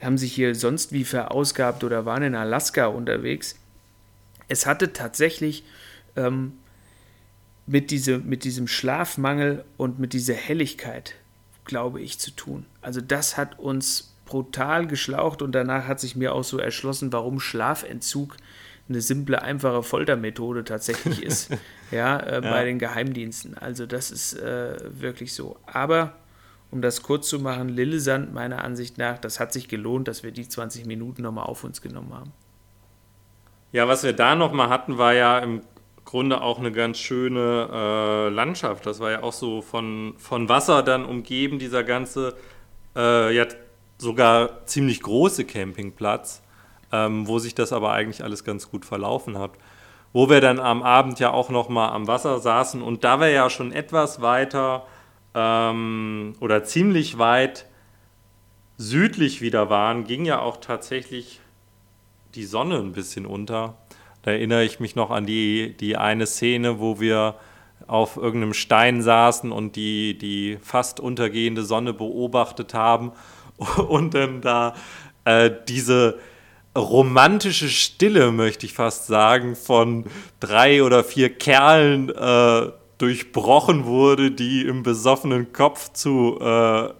haben sich hier sonst wie verausgabt oder waren in Alaska unterwegs es hatte tatsächlich ähm, mit, diese, mit diesem Schlafmangel und mit dieser Helligkeit, glaube ich, zu tun. Also das hat uns brutal geschlaucht und danach hat sich mir auch so erschlossen, warum Schlafentzug eine simple, einfache Foltermethode tatsächlich ist, ja, äh, ja, bei den Geheimdiensten. Also das ist äh, wirklich so. Aber um das kurz zu machen, Lillesand meiner Ansicht nach, das hat sich gelohnt, dass wir die 20 Minuten nochmal auf uns genommen haben. Ja, was wir da nochmal hatten, war ja im Grunde auch eine ganz schöne äh, Landschaft. Das war ja auch so von, von Wasser dann umgeben, dieser ganze, äh, ja sogar ziemlich große Campingplatz, ähm, wo sich das aber eigentlich alles ganz gut verlaufen hat. Wo wir dann am Abend ja auch nochmal am Wasser saßen und da wir ja schon etwas weiter ähm, oder ziemlich weit südlich wieder waren, ging ja auch tatsächlich die Sonne ein bisschen unter. Da erinnere ich mich noch an die, die eine Szene, wo wir auf irgendeinem Stein saßen und die, die fast untergehende Sonne beobachtet haben und dann da äh, diese romantische Stille, möchte ich fast sagen, von drei oder vier Kerlen äh, durchbrochen wurde, die im besoffenen Kopf zu, äh,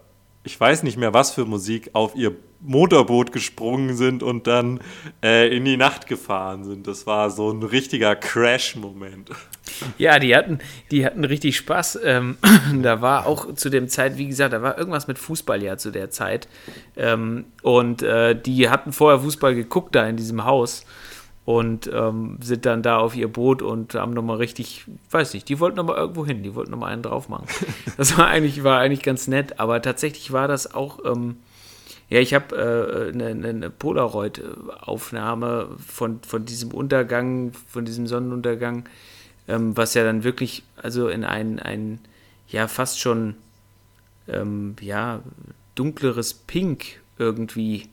ich weiß nicht mehr was für Musik, auf ihr Motorboot gesprungen sind und dann äh, in die Nacht gefahren sind. Das war so ein richtiger Crash-Moment. Ja, die hatten, die hatten richtig Spaß. Ähm, da war auch zu dem Zeit, wie gesagt, da war irgendwas mit Fußball ja zu der Zeit. Ähm, und äh, die hatten vorher Fußball geguckt da in diesem Haus und ähm, sind dann da auf ihr Boot und haben nochmal richtig, weiß nicht, die wollten nochmal irgendwo hin, die wollten nochmal einen drauf machen. Das war eigentlich, war eigentlich ganz nett, aber tatsächlich war das auch, ähm, ja, ich habe äh, eine, eine Polaroid-Aufnahme von, von diesem Untergang, von diesem Sonnenuntergang, ähm, was ja dann wirklich, also in ein, ein ja, fast schon, ähm, ja, dunkleres Pink irgendwie,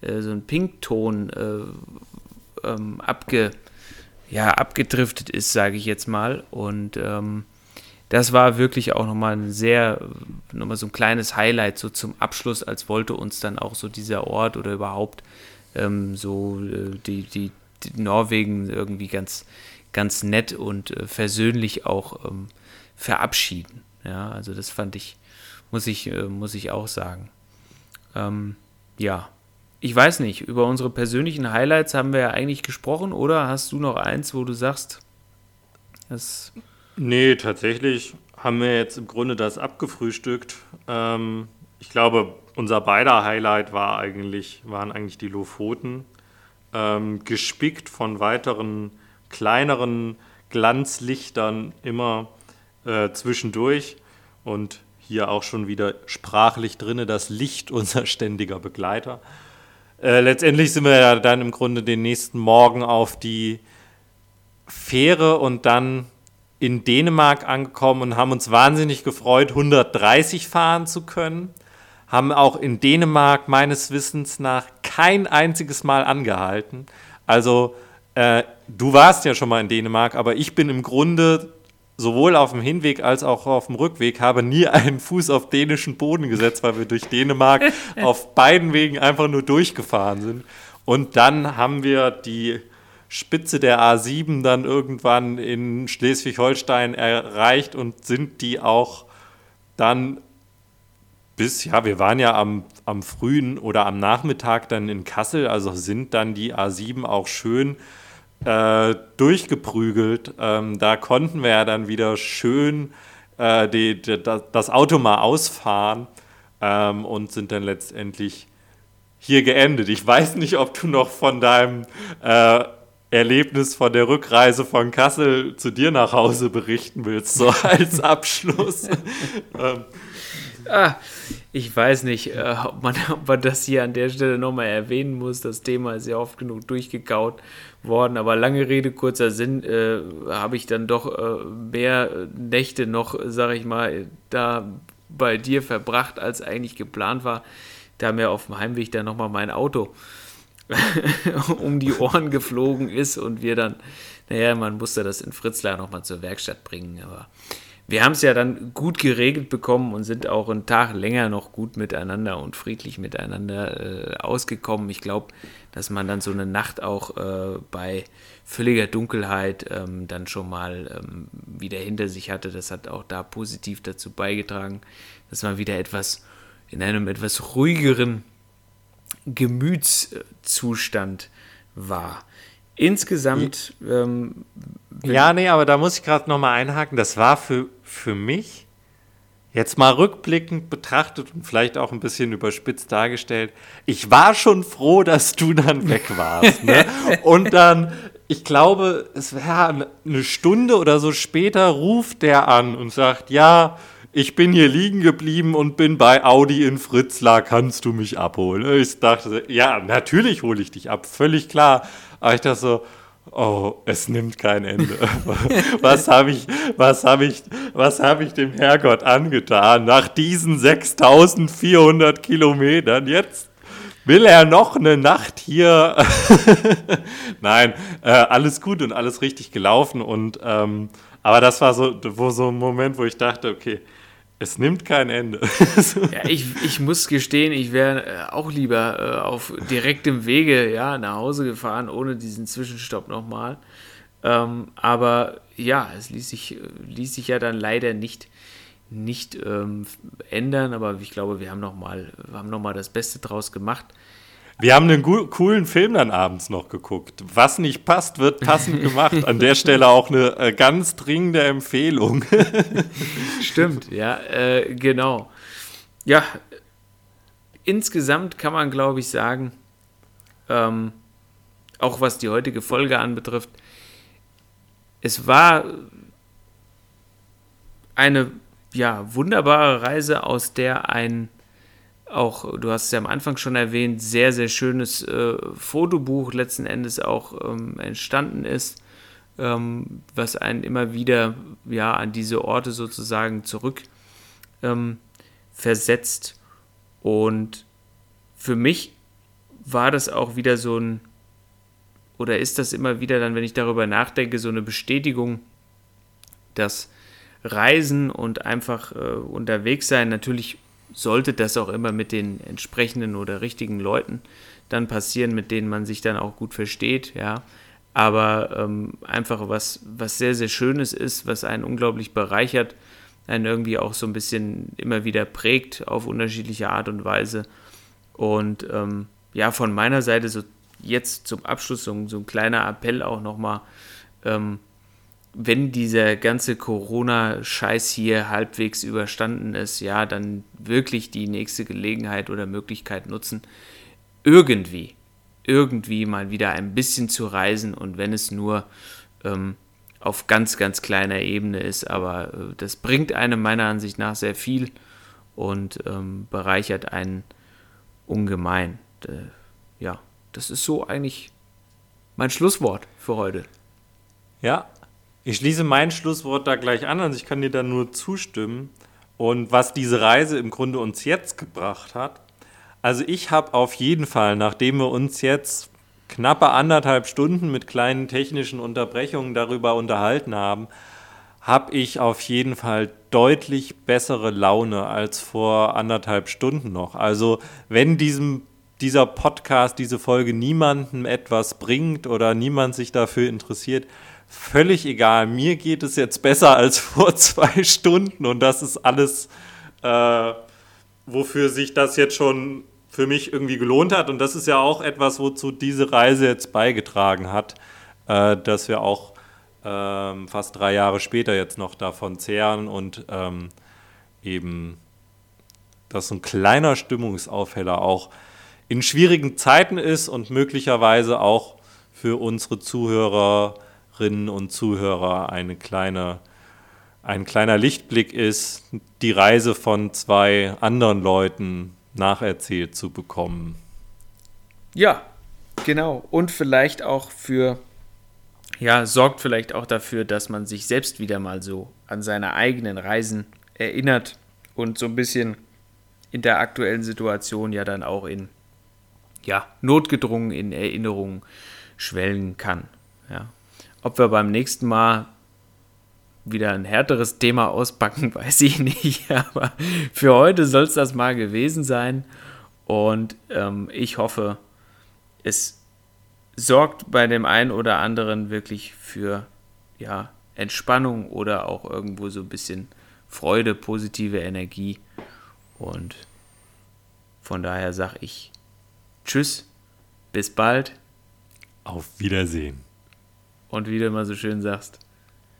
äh, so ein Pinkton äh, ähm, abge, ja, abgedriftet ist, sage ich jetzt mal. Und ähm, das war wirklich auch nochmal ein sehr, nochmal so ein kleines Highlight so zum Abschluss, als wollte uns dann auch so dieser Ort oder überhaupt ähm, so äh, die, die, die, Norwegen irgendwie ganz, ganz nett und äh, versöhnlich auch ähm, verabschieden. Ja, also das fand ich, muss ich, äh, muss ich auch sagen. Ähm, ja, ich weiß nicht, über unsere persönlichen Highlights haben wir ja eigentlich gesprochen, oder hast du noch eins, wo du sagst, das. Nee, tatsächlich haben wir jetzt im Grunde das abgefrühstückt. Ähm, ich glaube, unser beider Highlight war eigentlich, waren eigentlich die Lofoten, ähm, gespickt von weiteren kleineren Glanzlichtern immer äh, zwischendurch und hier auch schon wieder sprachlich drinne das Licht unser ständiger Begleiter. Äh, letztendlich sind wir ja dann im Grunde den nächsten Morgen auf die Fähre und dann in Dänemark angekommen und haben uns wahnsinnig gefreut, 130 fahren zu können. Haben auch in Dänemark meines Wissens nach kein einziges Mal angehalten. Also äh, du warst ja schon mal in Dänemark, aber ich bin im Grunde sowohl auf dem Hinweg als auch auf dem Rückweg habe nie einen Fuß auf dänischen Boden gesetzt, weil wir durch Dänemark auf beiden Wegen einfach nur durchgefahren sind. Und dann haben wir die Spitze der A7 dann irgendwann in Schleswig-Holstein erreicht und sind die auch dann bis, ja, wir waren ja am, am frühen oder am Nachmittag dann in Kassel, also sind dann die A7 auch schön äh, durchgeprügelt. Ähm, da konnten wir ja dann wieder schön äh, die, die, das Auto mal ausfahren ähm, und sind dann letztendlich hier geendet. Ich weiß nicht, ob du noch von deinem äh, Erlebnis von der Rückreise von Kassel zu dir nach Hause berichten willst, so als Abschluss. ähm. ah, ich weiß nicht, äh, ob, man, ob man das hier an der Stelle nochmal erwähnen muss. Das Thema ist ja oft genug durchgekaut worden. Aber lange Rede, kurzer Sinn, äh, habe ich dann doch äh, mehr Nächte noch, sage ich mal, da bei dir verbracht, als eigentlich geplant war. Da mir auf dem Heimweg dann nochmal mein Auto um die Ohren geflogen ist und wir dann, naja, man musste das in Fritzlar nochmal zur Werkstatt bringen. Aber wir haben es ja dann gut geregelt bekommen und sind auch einen Tag länger noch gut miteinander und friedlich miteinander äh, ausgekommen. Ich glaube, dass man dann so eine Nacht auch äh, bei völliger Dunkelheit ähm, dann schon mal ähm, wieder hinter sich hatte. Das hat auch da positiv dazu beigetragen, dass man wieder etwas in einem etwas ruhigeren Gemütszustand war. Insgesamt. Ähm, ja, nee, aber da muss ich gerade nochmal einhaken. Das war für, für mich jetzt mal rückblickend betrachtet und vielleicht auch ein bisschen überspitzt dargestellt. Ich war schon froh, dass du dann weg warst. ne? Und dann, ich glaube, es wäre eine Stunde oder so später, ruft der an und sagt: Ja, ich bin hier liegen geblieben und bin bei Audi in Fritzlar, kannst du mich abholen? Ich dachte, ja, natürlich hole ich dich ab, völlig klar. Aber ich dachte so, oh, es nimmt kein Ende. was habe ich, was habe ich, was habe ich dem Herrgott angetan? Nach diesen 6400 Kilometern, jetzt will er noch eine Nacht hier. Nein, äh, alles gut und alles richtig gelaufen und, ähm, aber das war so, wo so ein Moment, wo ich dachte, okay, es nimmt kein Ende. ja, ich, ich muss gestehen, ich wäre äh, auch lieber äh, auf direktem Wege ja, nach Hause gefahren, ohne diesen Zwischenstopp nochmal. Ähm, aber ja, es ließ sich, ließ sich ja dann leider nicht, nicht ähm, ändern. Aber ich glaube, wir haben nochmal noch das Beste draus gemacht. Wir haben einen coolen Film dann abends noch geguckt. Was nicht passt, wird passend gemacht. An der Stelle auch eine äh, ganz dringende Empfehlung. Stimmt, ja, äh, genau. Ja, insgesamt kann man, glaube ich, sagen, ähm, auch was die heutige Folge anbetrifft, es war eine ja, wunderbare Reise, aus der ein auch, du hast es ja am Anfang schon erwähnt, sehr, sehr schönes äh, Fotobuch letzten Endes auch ähm, entstanden ist, ähm, was einen immer wieder ja, an diese Orte sozusagen zurück ähm, versetzt. Und für mich war das auch wieder so ein, oder ist das immer wieder dann, wenn ich darüber nachdenke, so eine Bestätigung, dass Reisen und einfach äh, unterwegs sein, natürlich sollte das auch immer mit den entsprechenden oder richtigen Leuten dann passieren, mit denen man sich dann auch gut versteht, ja. Aber ähm, einfach was, was sehr, sehr Schönes ist, was einen unglaublich bereichert, einen irgendwie auch so ein bisschen immer wieder prägt auf unterschiedliche Art und Weise. Und ähm, ja, von meiner Seite so jetzt zum Abschluss so, so ein kleiner Appell auch nochmal, ähm, wenn dieser ganze Corona-Scheiß hier halbwegs überstanden ist, ja, dann wirklich die nächste Gelegenheit oder Möglichkeit nutzen, irgendwie, irgendwie mal wieder ein bisschen zu reisen und wenn es nur ähm, auf ganz, ganz kleiner Ebene ist, aber äh, das bringt einem meiner Ansicht nach sehr viel und ähm, bereichert einen ungemein. Äh, ja, das ist so eigentlich mein Schlusswort für heute. Ja, ich schließe mein Schlusswort da gleich an, also ich kann dir da nur zustimmen. Und was diese Reise im Grunde uns jetzt gebracht hat, also ich habe auf jeden Fall, nachdem wir uns jetzt knappe anderthalb Stunden mit kleinen technischen Unterbrechungen darüber unterhalten haben, habe ich auf jeden Fall deutlich bessere Laune als vor anderthalb Stunden noch. Also wenn diesem, dieser Podcast, diese Folge niemandem etwas bringt oder niemand sich dafür interessiert, völlig egal. Mir geht es jetzt besser als vor zwei Stunden und das ist alles, äh, wofür sich das jetzt schon für mich irgendwie gelohnt hat. Und das ist ja auch etwas, wozu diese Reise jetzt beigetragen hat, äh, dass wir auch ähm, fast drei Jahre später jetzt noch davon zehren und ähm, eben, dass so ein kleiner Stimmungsaufheller auch in schwierigen Zeiten ist und möglicherweise auch für unsere Zuhörerinnen und Zuhörer eine kleine, ein kleiner Lichtblick ist, die Reise von zwei anderen Leuten nacherzählt zu bekommen. Ja, genau. Und vielleicht auch für ja, sorgt vielleicht auch dafür, dass man sich selbst wieder mal so an seine eigenen Reisen erinnert und so ein bisschen in der aktuellen Situation ja dann auch in ja, notgedrungen in Erinnerungen schwellen kann. Ja. Ob wir beim nächsten Mal wieder ein härteres Thema auspacken, weiß ich nicht. Aber für heute soll es das mal gewesen sein. Und ähm, ich hoffe, es sorgt bei dem einen oder anderen wirklich für ja, Entspannung oder auch irgendwo so ein bisschen Freude, positive Energie. Und von daher sage ich Tschüss, bis bald. Auf Wiedersehen. Und wie du immer so schön sagst,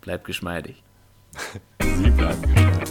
bleib geschmeidig. Sie bleiben geschmeidig.